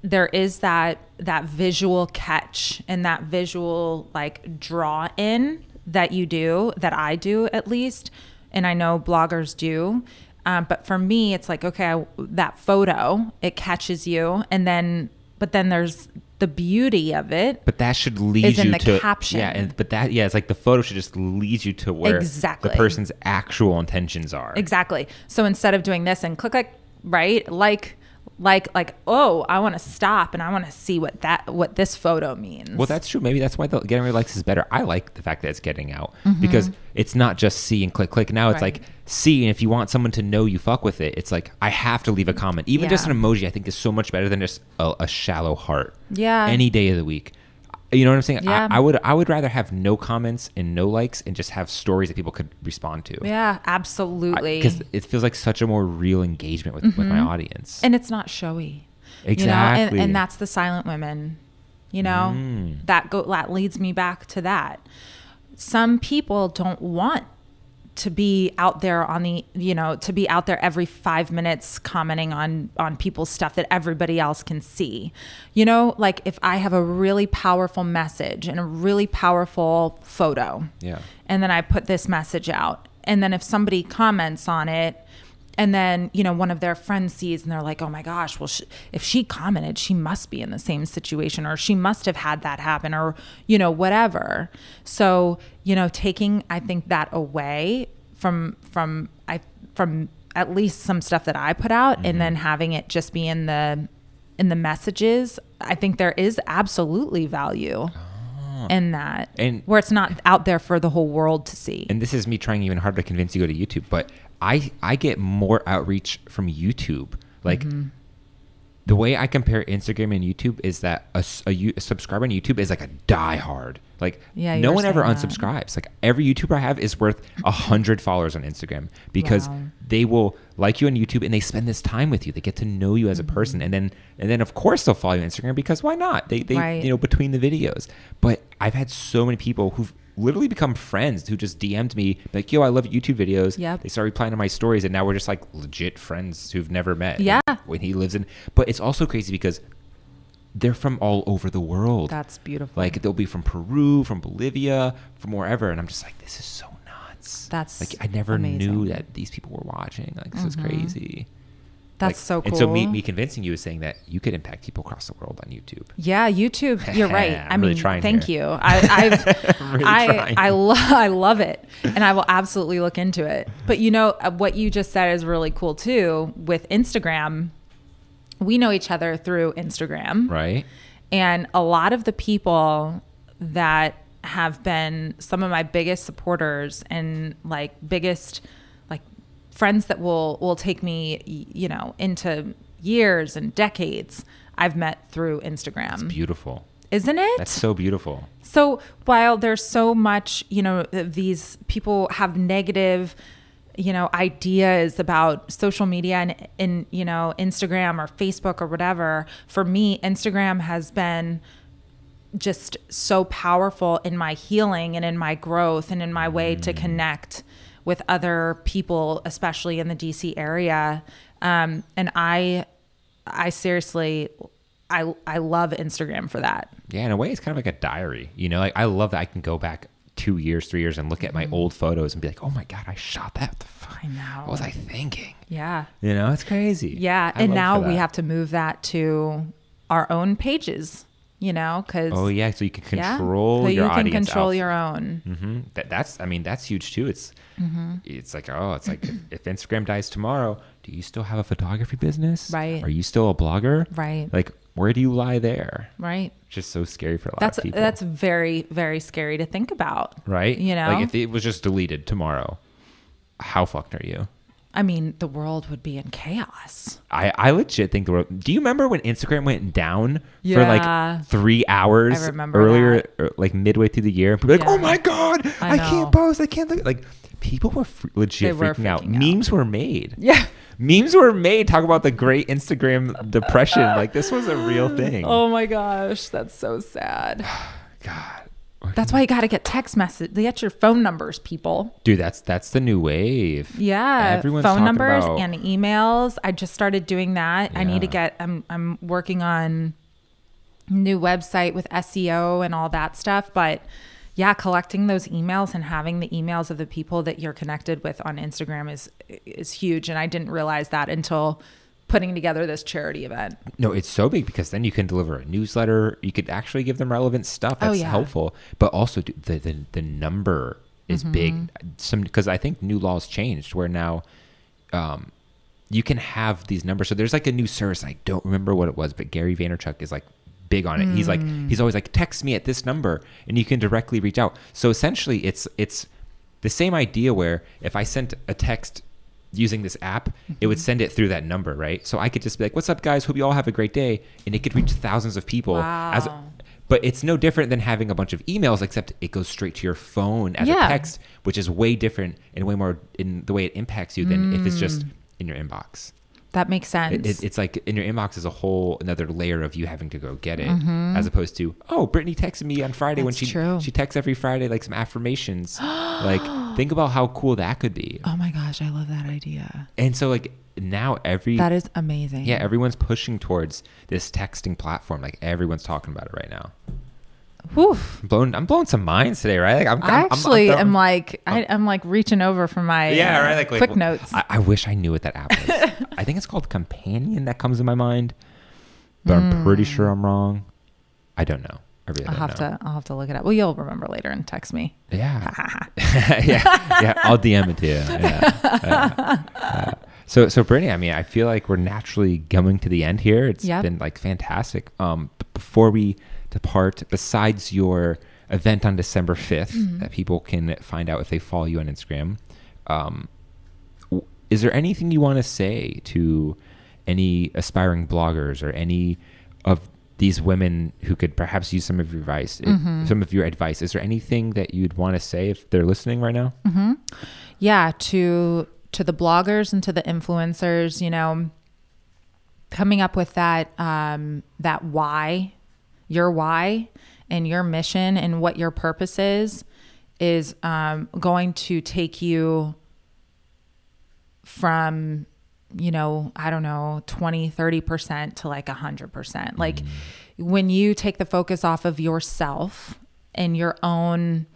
there is that that visual catch and that visual like draw in that you do that I do at least and I know bloggers do um, but for me it's like okay I, that photo it catches you and then but then there's the beauty of it But that should lead you the to caption. Yeah, and but that yeah, it's like the photo should just lead you to where Exactly. the person's actual intentions are. Exactly. So instead of doing this and click like right, like like like oh, I want to stop and I want to see what that what this photo means. Well, that's true. Maybe that's why the getting rid of likes is better. I like the fact that it's getting out Mm-hmm. because it's not just see and click, click. Now it's Right. like see, and if you want someone to know you fuck with it, it's like I have to leave a comment. Even just an emoji, I think is so much better than just a, a shallow heart. Yeah. Any day of the week. You know what I'm saying? Yeah. I, I would I would rather have no comments and no likes and just have stories that people could respond to. yeah, absolutely. Because it feels like such a more real engagement with, with my audience. and it's not showy. You know, Exactly. and, and that's the silent women. You know, Mm. that go that leads me back to that. Some people don't want to be out there on the you know to be out there every five minutes commenting on on people's stuff that everybody else can see you know like if i have a really powerful message and a really powerful photo Yeah. and then I put this message out. And then if somebody comments on it, and then you know one of their friends sees and they're like, "Oh my gosh, well, sh- if she commented, she must be in the same situation, or she must have had that happen, or you know whatever." So you know, taking I think that away from from I from at least some stuff that I put out, and mm-hmm. then having it just be in the in the messages, I think there is absolutely value ah. in that, And- where it's not out there for the whole world to see. and this is me trying even harder to convince you to go to YouTube, but I I get more outreach from YouTube. Like Mm-hmm. the way I compare Instagram and YouTube is that a, a a subscriber on YouTube is like a diehard. Like Yeah, no one ever that. unsubscribes. Like every YouTuber I have is worth a hundred followers on Instagram because Wow. they will like you on YouTube and they spend this time with you. They get to know you as a person, and then and then of course they'll follow you on Instagram because why not? They they Mm-hmm. Right. you know between the videos. But I've had so many people who've literally become friends who just DM'd me like, "Yo, I love YouTube videos." Yeah. They start replying to my stories, and now we're just like legit friends who've never met. Yeah. When he lives in, but it's also crazy because they're from all over the world. That's beautiful. like they'll be from Peru, from Bolivia, from wherever, and I'm just like, this is so nuts. That's like I never amazing. knew that these people were watching. Like this is mm-hmm. crazy. That's Like, so cool. And so me, me convincing you is saying that you could impact people across the world on YouTube. Yeah, YouTube. <laughs> You're right. I I'm mean, really trying thank here. you. I, I've, <laughs> I'm really I, trying. I, lo- I love it, and I will absolutely look into it. But you know uh, what you just said is really cool too. With Instagram, we know each other through Instagram, Right? and a lot of the people that have been some of my biggest supporters and like biggest friends that will will take me you know into years and decades I've met through Instagram. It's beautiful. Isn't it? That's so beautiful. So while there's so much, you know, these people have negative, you know, ideas about social media and, and you know, Instagram or Facebook or whatever, for me, Instagram has been just so powerful in my healing and in my growth and in my way to mm. connect with other people, especially in the DC area. Um, and I, I seriously I I love Instagram for that. Yeah, in a way, it's kind of like a diary. You know, like I love that I can go back two years, three years, and look at my old photos and be like, "Oh my god, I shot that." What the fuck? Mm-hmm. I know. What was I thinking? Yeah. You know, it's crazy. Yeah, I and now we have to move that to our own pages, you know, cuz Oh yeah, so you can control yeah, so your you can control your own. hmm That, that's, I mean, that's huge too. It's, Mm-hmm. it's like, oh, it's like if, if Instagram dies tomorrow, do you still have a photography business? Right. Are you still a blogger? Right. Like, where do you lie there? Right. Just so scary for a lot That's of people. that's very very scary to think about. right. you know? like if it was just deleted tomorrow, how fucked are you? I mean, the world would be in chaos. I, I legit think the world. Do you remember when Instagram went down for like three hours earlier, or, like midway through the year? People were like, Yeah. oh my god, I I, can't post, I can't look. Like people were fr- legit were freaking, out. freaking out. Memes were made. Yeah. Memes were made. Talk about the great Instagram depression. Like this was a real <sighs> thing. Oh my gosh, that's so sad. <sighs> God, That's why you got to get text message. Get your phone numbers, people. dude, that's that's the new wave. Yeah, Everyone's phone numbers about- and emails. I just started doing that. I need to get. I'm I'm working on new website with SEO and all that stuff, but yeah, collecting those emails and having the emails of the people that you're connected with on Instagram is is huge. And I didn't realize that until putting together this charity event. No, it's so big because then you can deliver a newsletter. You could actually give them relevant stuff Oh, that's yeah. helpful, but also the the, the number is Mm-hmm. big. Some because I think new laws changed where now, um, you can have these numbers. So there's like a new service. I don't remember what it was, but Gary Vaynerchuk is like big on it. He's like Mm. he's always like text me at this number, and you can directly reach out. So essentially, it's it's the same idea where if I sent a text using this app, it would send it through that number, right? So I could just be like, "What's up, guys? Hope you all have a great day," and it could reach thousands of people. As, Wow. but it's no different than having a bunch of emails, except it goes straight to your phone as Yeah. a text, which is way different and way more in the way it impacts you than if it's just in your inbox. That makes sense. It, it- it's like in your inbox is a whole another layer of you having to go get it, as opposed to oh, Brittany texted me on Friday when Mm-hmm. She true. she texts every Friday like some affirmations. <gasps> like think about how cool that could be. oh my gosh, I love that idea. And so like now every That is amazing. yeah everyone's pushing towards this texting platform. Like everyone's talking about it right now. Whew. I'm blowing I'm blowing some minds today, right? Like I'm, I I'm- I'm- actually I'm- am like I, I'm like reaching over for my yeah, uh, right. Like, like quick well, notes. I, I wish I knew what that app was. <laughs> I think it's called Companion that comes in my mind, but I'm pretty sure I'm wrong. I don't know. I really Hmm. I'll don't have know. to I'll have to look it up. Well, you'll remember later and text me. Yeah. <laughs> <laughs> yeah. Yeah. I'll DM it to you. Yeah. Yeah. Yeah. So, so Brittany, I mean, I feel like we're naturally coming to the end here. It's Yep. been like fantastic. Um, b- before we depart, besides your event on December 5th Mm-hmm. that people can find out if they follow you on Instagram, um, is there anything you want to say to any aspiring bloggers or any of these women who could perhaps use some of your advice? Mm-hmm. Some of your advice. Is there anything that you'd want to say if they're listening right now? Yeah, to to the bloggers and to the influencers, you know, coming up with that um that why, your why and your mission and what your purpose is is um going to take you from you know i don't know 20 30% to like 100% like when you take the focus off of yourself and your own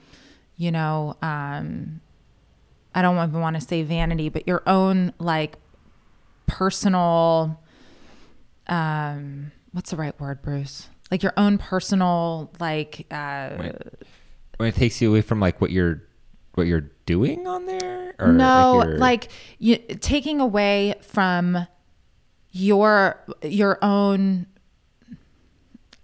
you know um i don't even want to say vanity but your own like personal um what's the right word bruce like your own personal like uh Wait. When it takes you away from like what you're what you're doing on there, or no you're- like you taking away from your your own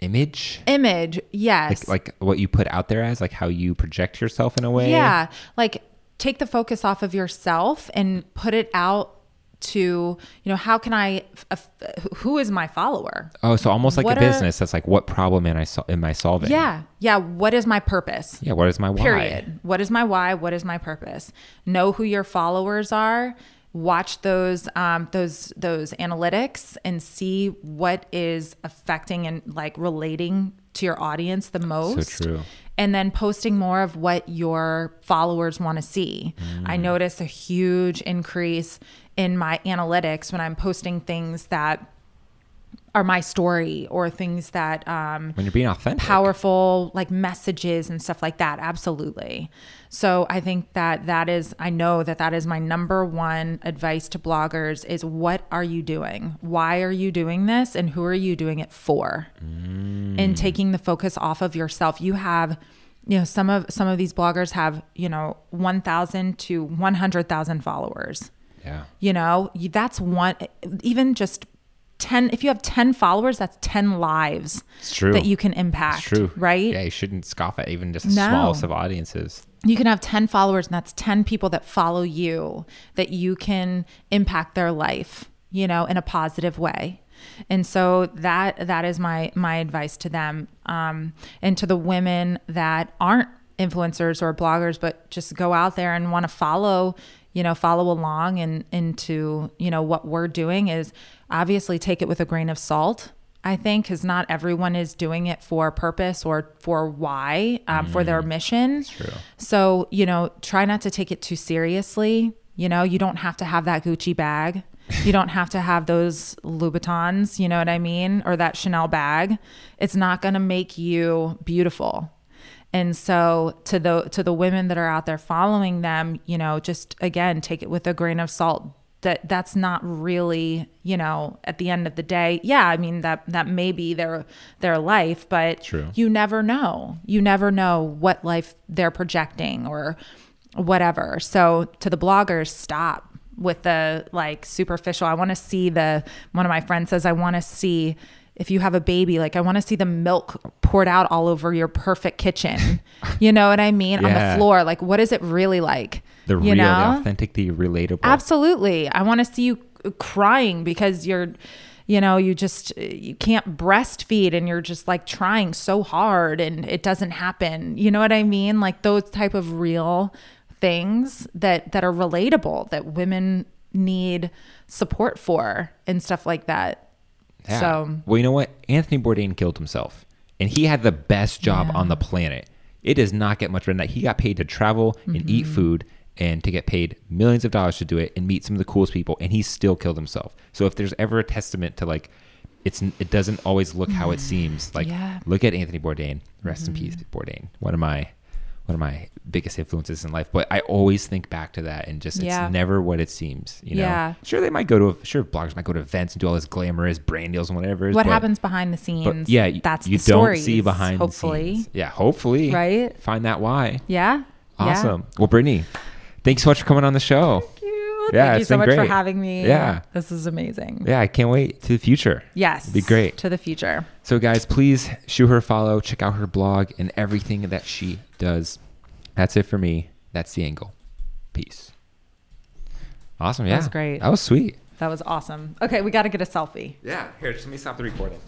image, image yes like like what you put out there as, like how you project yourself in a way. yeah like take the focus off of yourself and put it out to you know how can i f- f- who is my follower Oh, so almost like What a are- business. That's like what problem am I sol- am I solving? yeah yeah what is my purpose Yeah. What is my why? period what is my why what is my purpose know who your followers are watch those um, those those analytics and see what is affecting and like relating to your audience the most so true. and then posting more of what your followers want to see i Mm. notice a huge increase in my analytics when i'm posting things that are my story or things that um, when you're being authentic. powerful like messages and stuff like that. Absolutely. So i think that that is i know that that is my number one advice to bloggers is what are you doing? Why are you doing this? And who are you doing it for? And taking the focus off of yourself. You have you know some of some of these bloggers have you know 1000 to 100000 followers Yeah. you know that's one even just 10 if you have 10 followers that's 10 lives that you can impact It's true. right Yeah, you shouldn't scoff at even just the No. smallest of audiences. you can have 10 followers and that's 10 people that follow you that you can impact their life you know in a positive way and so that that is my my advice to them um, and to the women that aren't influencers or bloggers but just go out there and want to follow you know follow along and into you know what we're doing is obviously take it with a grain of salt I think because not everyone is doing it for purpose or for why, um, for their mission. true. So, you know, try not to take it too seriously. You know, you don't have to have that Gucci bag. You don't have to have those Louboutins, you know what I mean? Or that Chanel bag. It's not going to make you beautiful. And so to the to the women that are out there following them, you know, just again, take it with a grain of salt. That that's not really, you know, at the end of the day. Yeah, I mean that that may be their their life, but True. you never know. You never know what life they're projecting or whatever. So to the bloggers, stop with the like superficial. I want to see the one of my friends says I want to see if you have a baby, like I want to see the milk poured out all over your perfect kitchen. <laughs> you know what I mean? On the floor. Like what is it really like? The you real, the authentic, the relatable. Absolutely. I want to see you crying because you're, you know, you just you can't breastfeed and you're just like trying so hard and it doesn't happen. You know what I mean? Like those type of real things that that are relatable that women need support for and stuff like that. Yeah. So well, you know what? Anthony Bourdain killed himself, and he had the best job on the planet. It does not get much better than that. He got paid to travel and eat Mm-hmm. food and to get paid millions of dollars to do it and meet some of the coolest people, and he still killed himself. So if there's ever a testament to like, it's it doesn't always look how it seems. Like, Yeah. Mm-hmm. look at Anthony Bourdain. Rest in peace, Bourdain. One of my one of my biggest influences in life. But I always think back to that and just Yeah. it's never what it seems. You know, Yeah. sure they might go to a, sure bloggers might go to events and do all this glamorous brand deals and whatever. is, what but- happens behind the scenes? Yeah, that's you the don't see behind hopefully. the scenes. Yeah, hopefully. Right? Find that why. Yeah. Awesome. Well, Brittany, thanks so much for coming on the show. Thank you. Yeah, Thank you so much for having me. Yeah. This is amazing. Yeah, I can't wait to the future. Yes. It'd be great. To the future. So, guys, please shoot her a follow, check out her blog and everything that she does. That's it for me. That's the angle. Peace. Awesome. Yeah. That was great. That was sweet. That was awesome. Okay, we got to get a selfie. Yeah. Here, just let me stop the recording.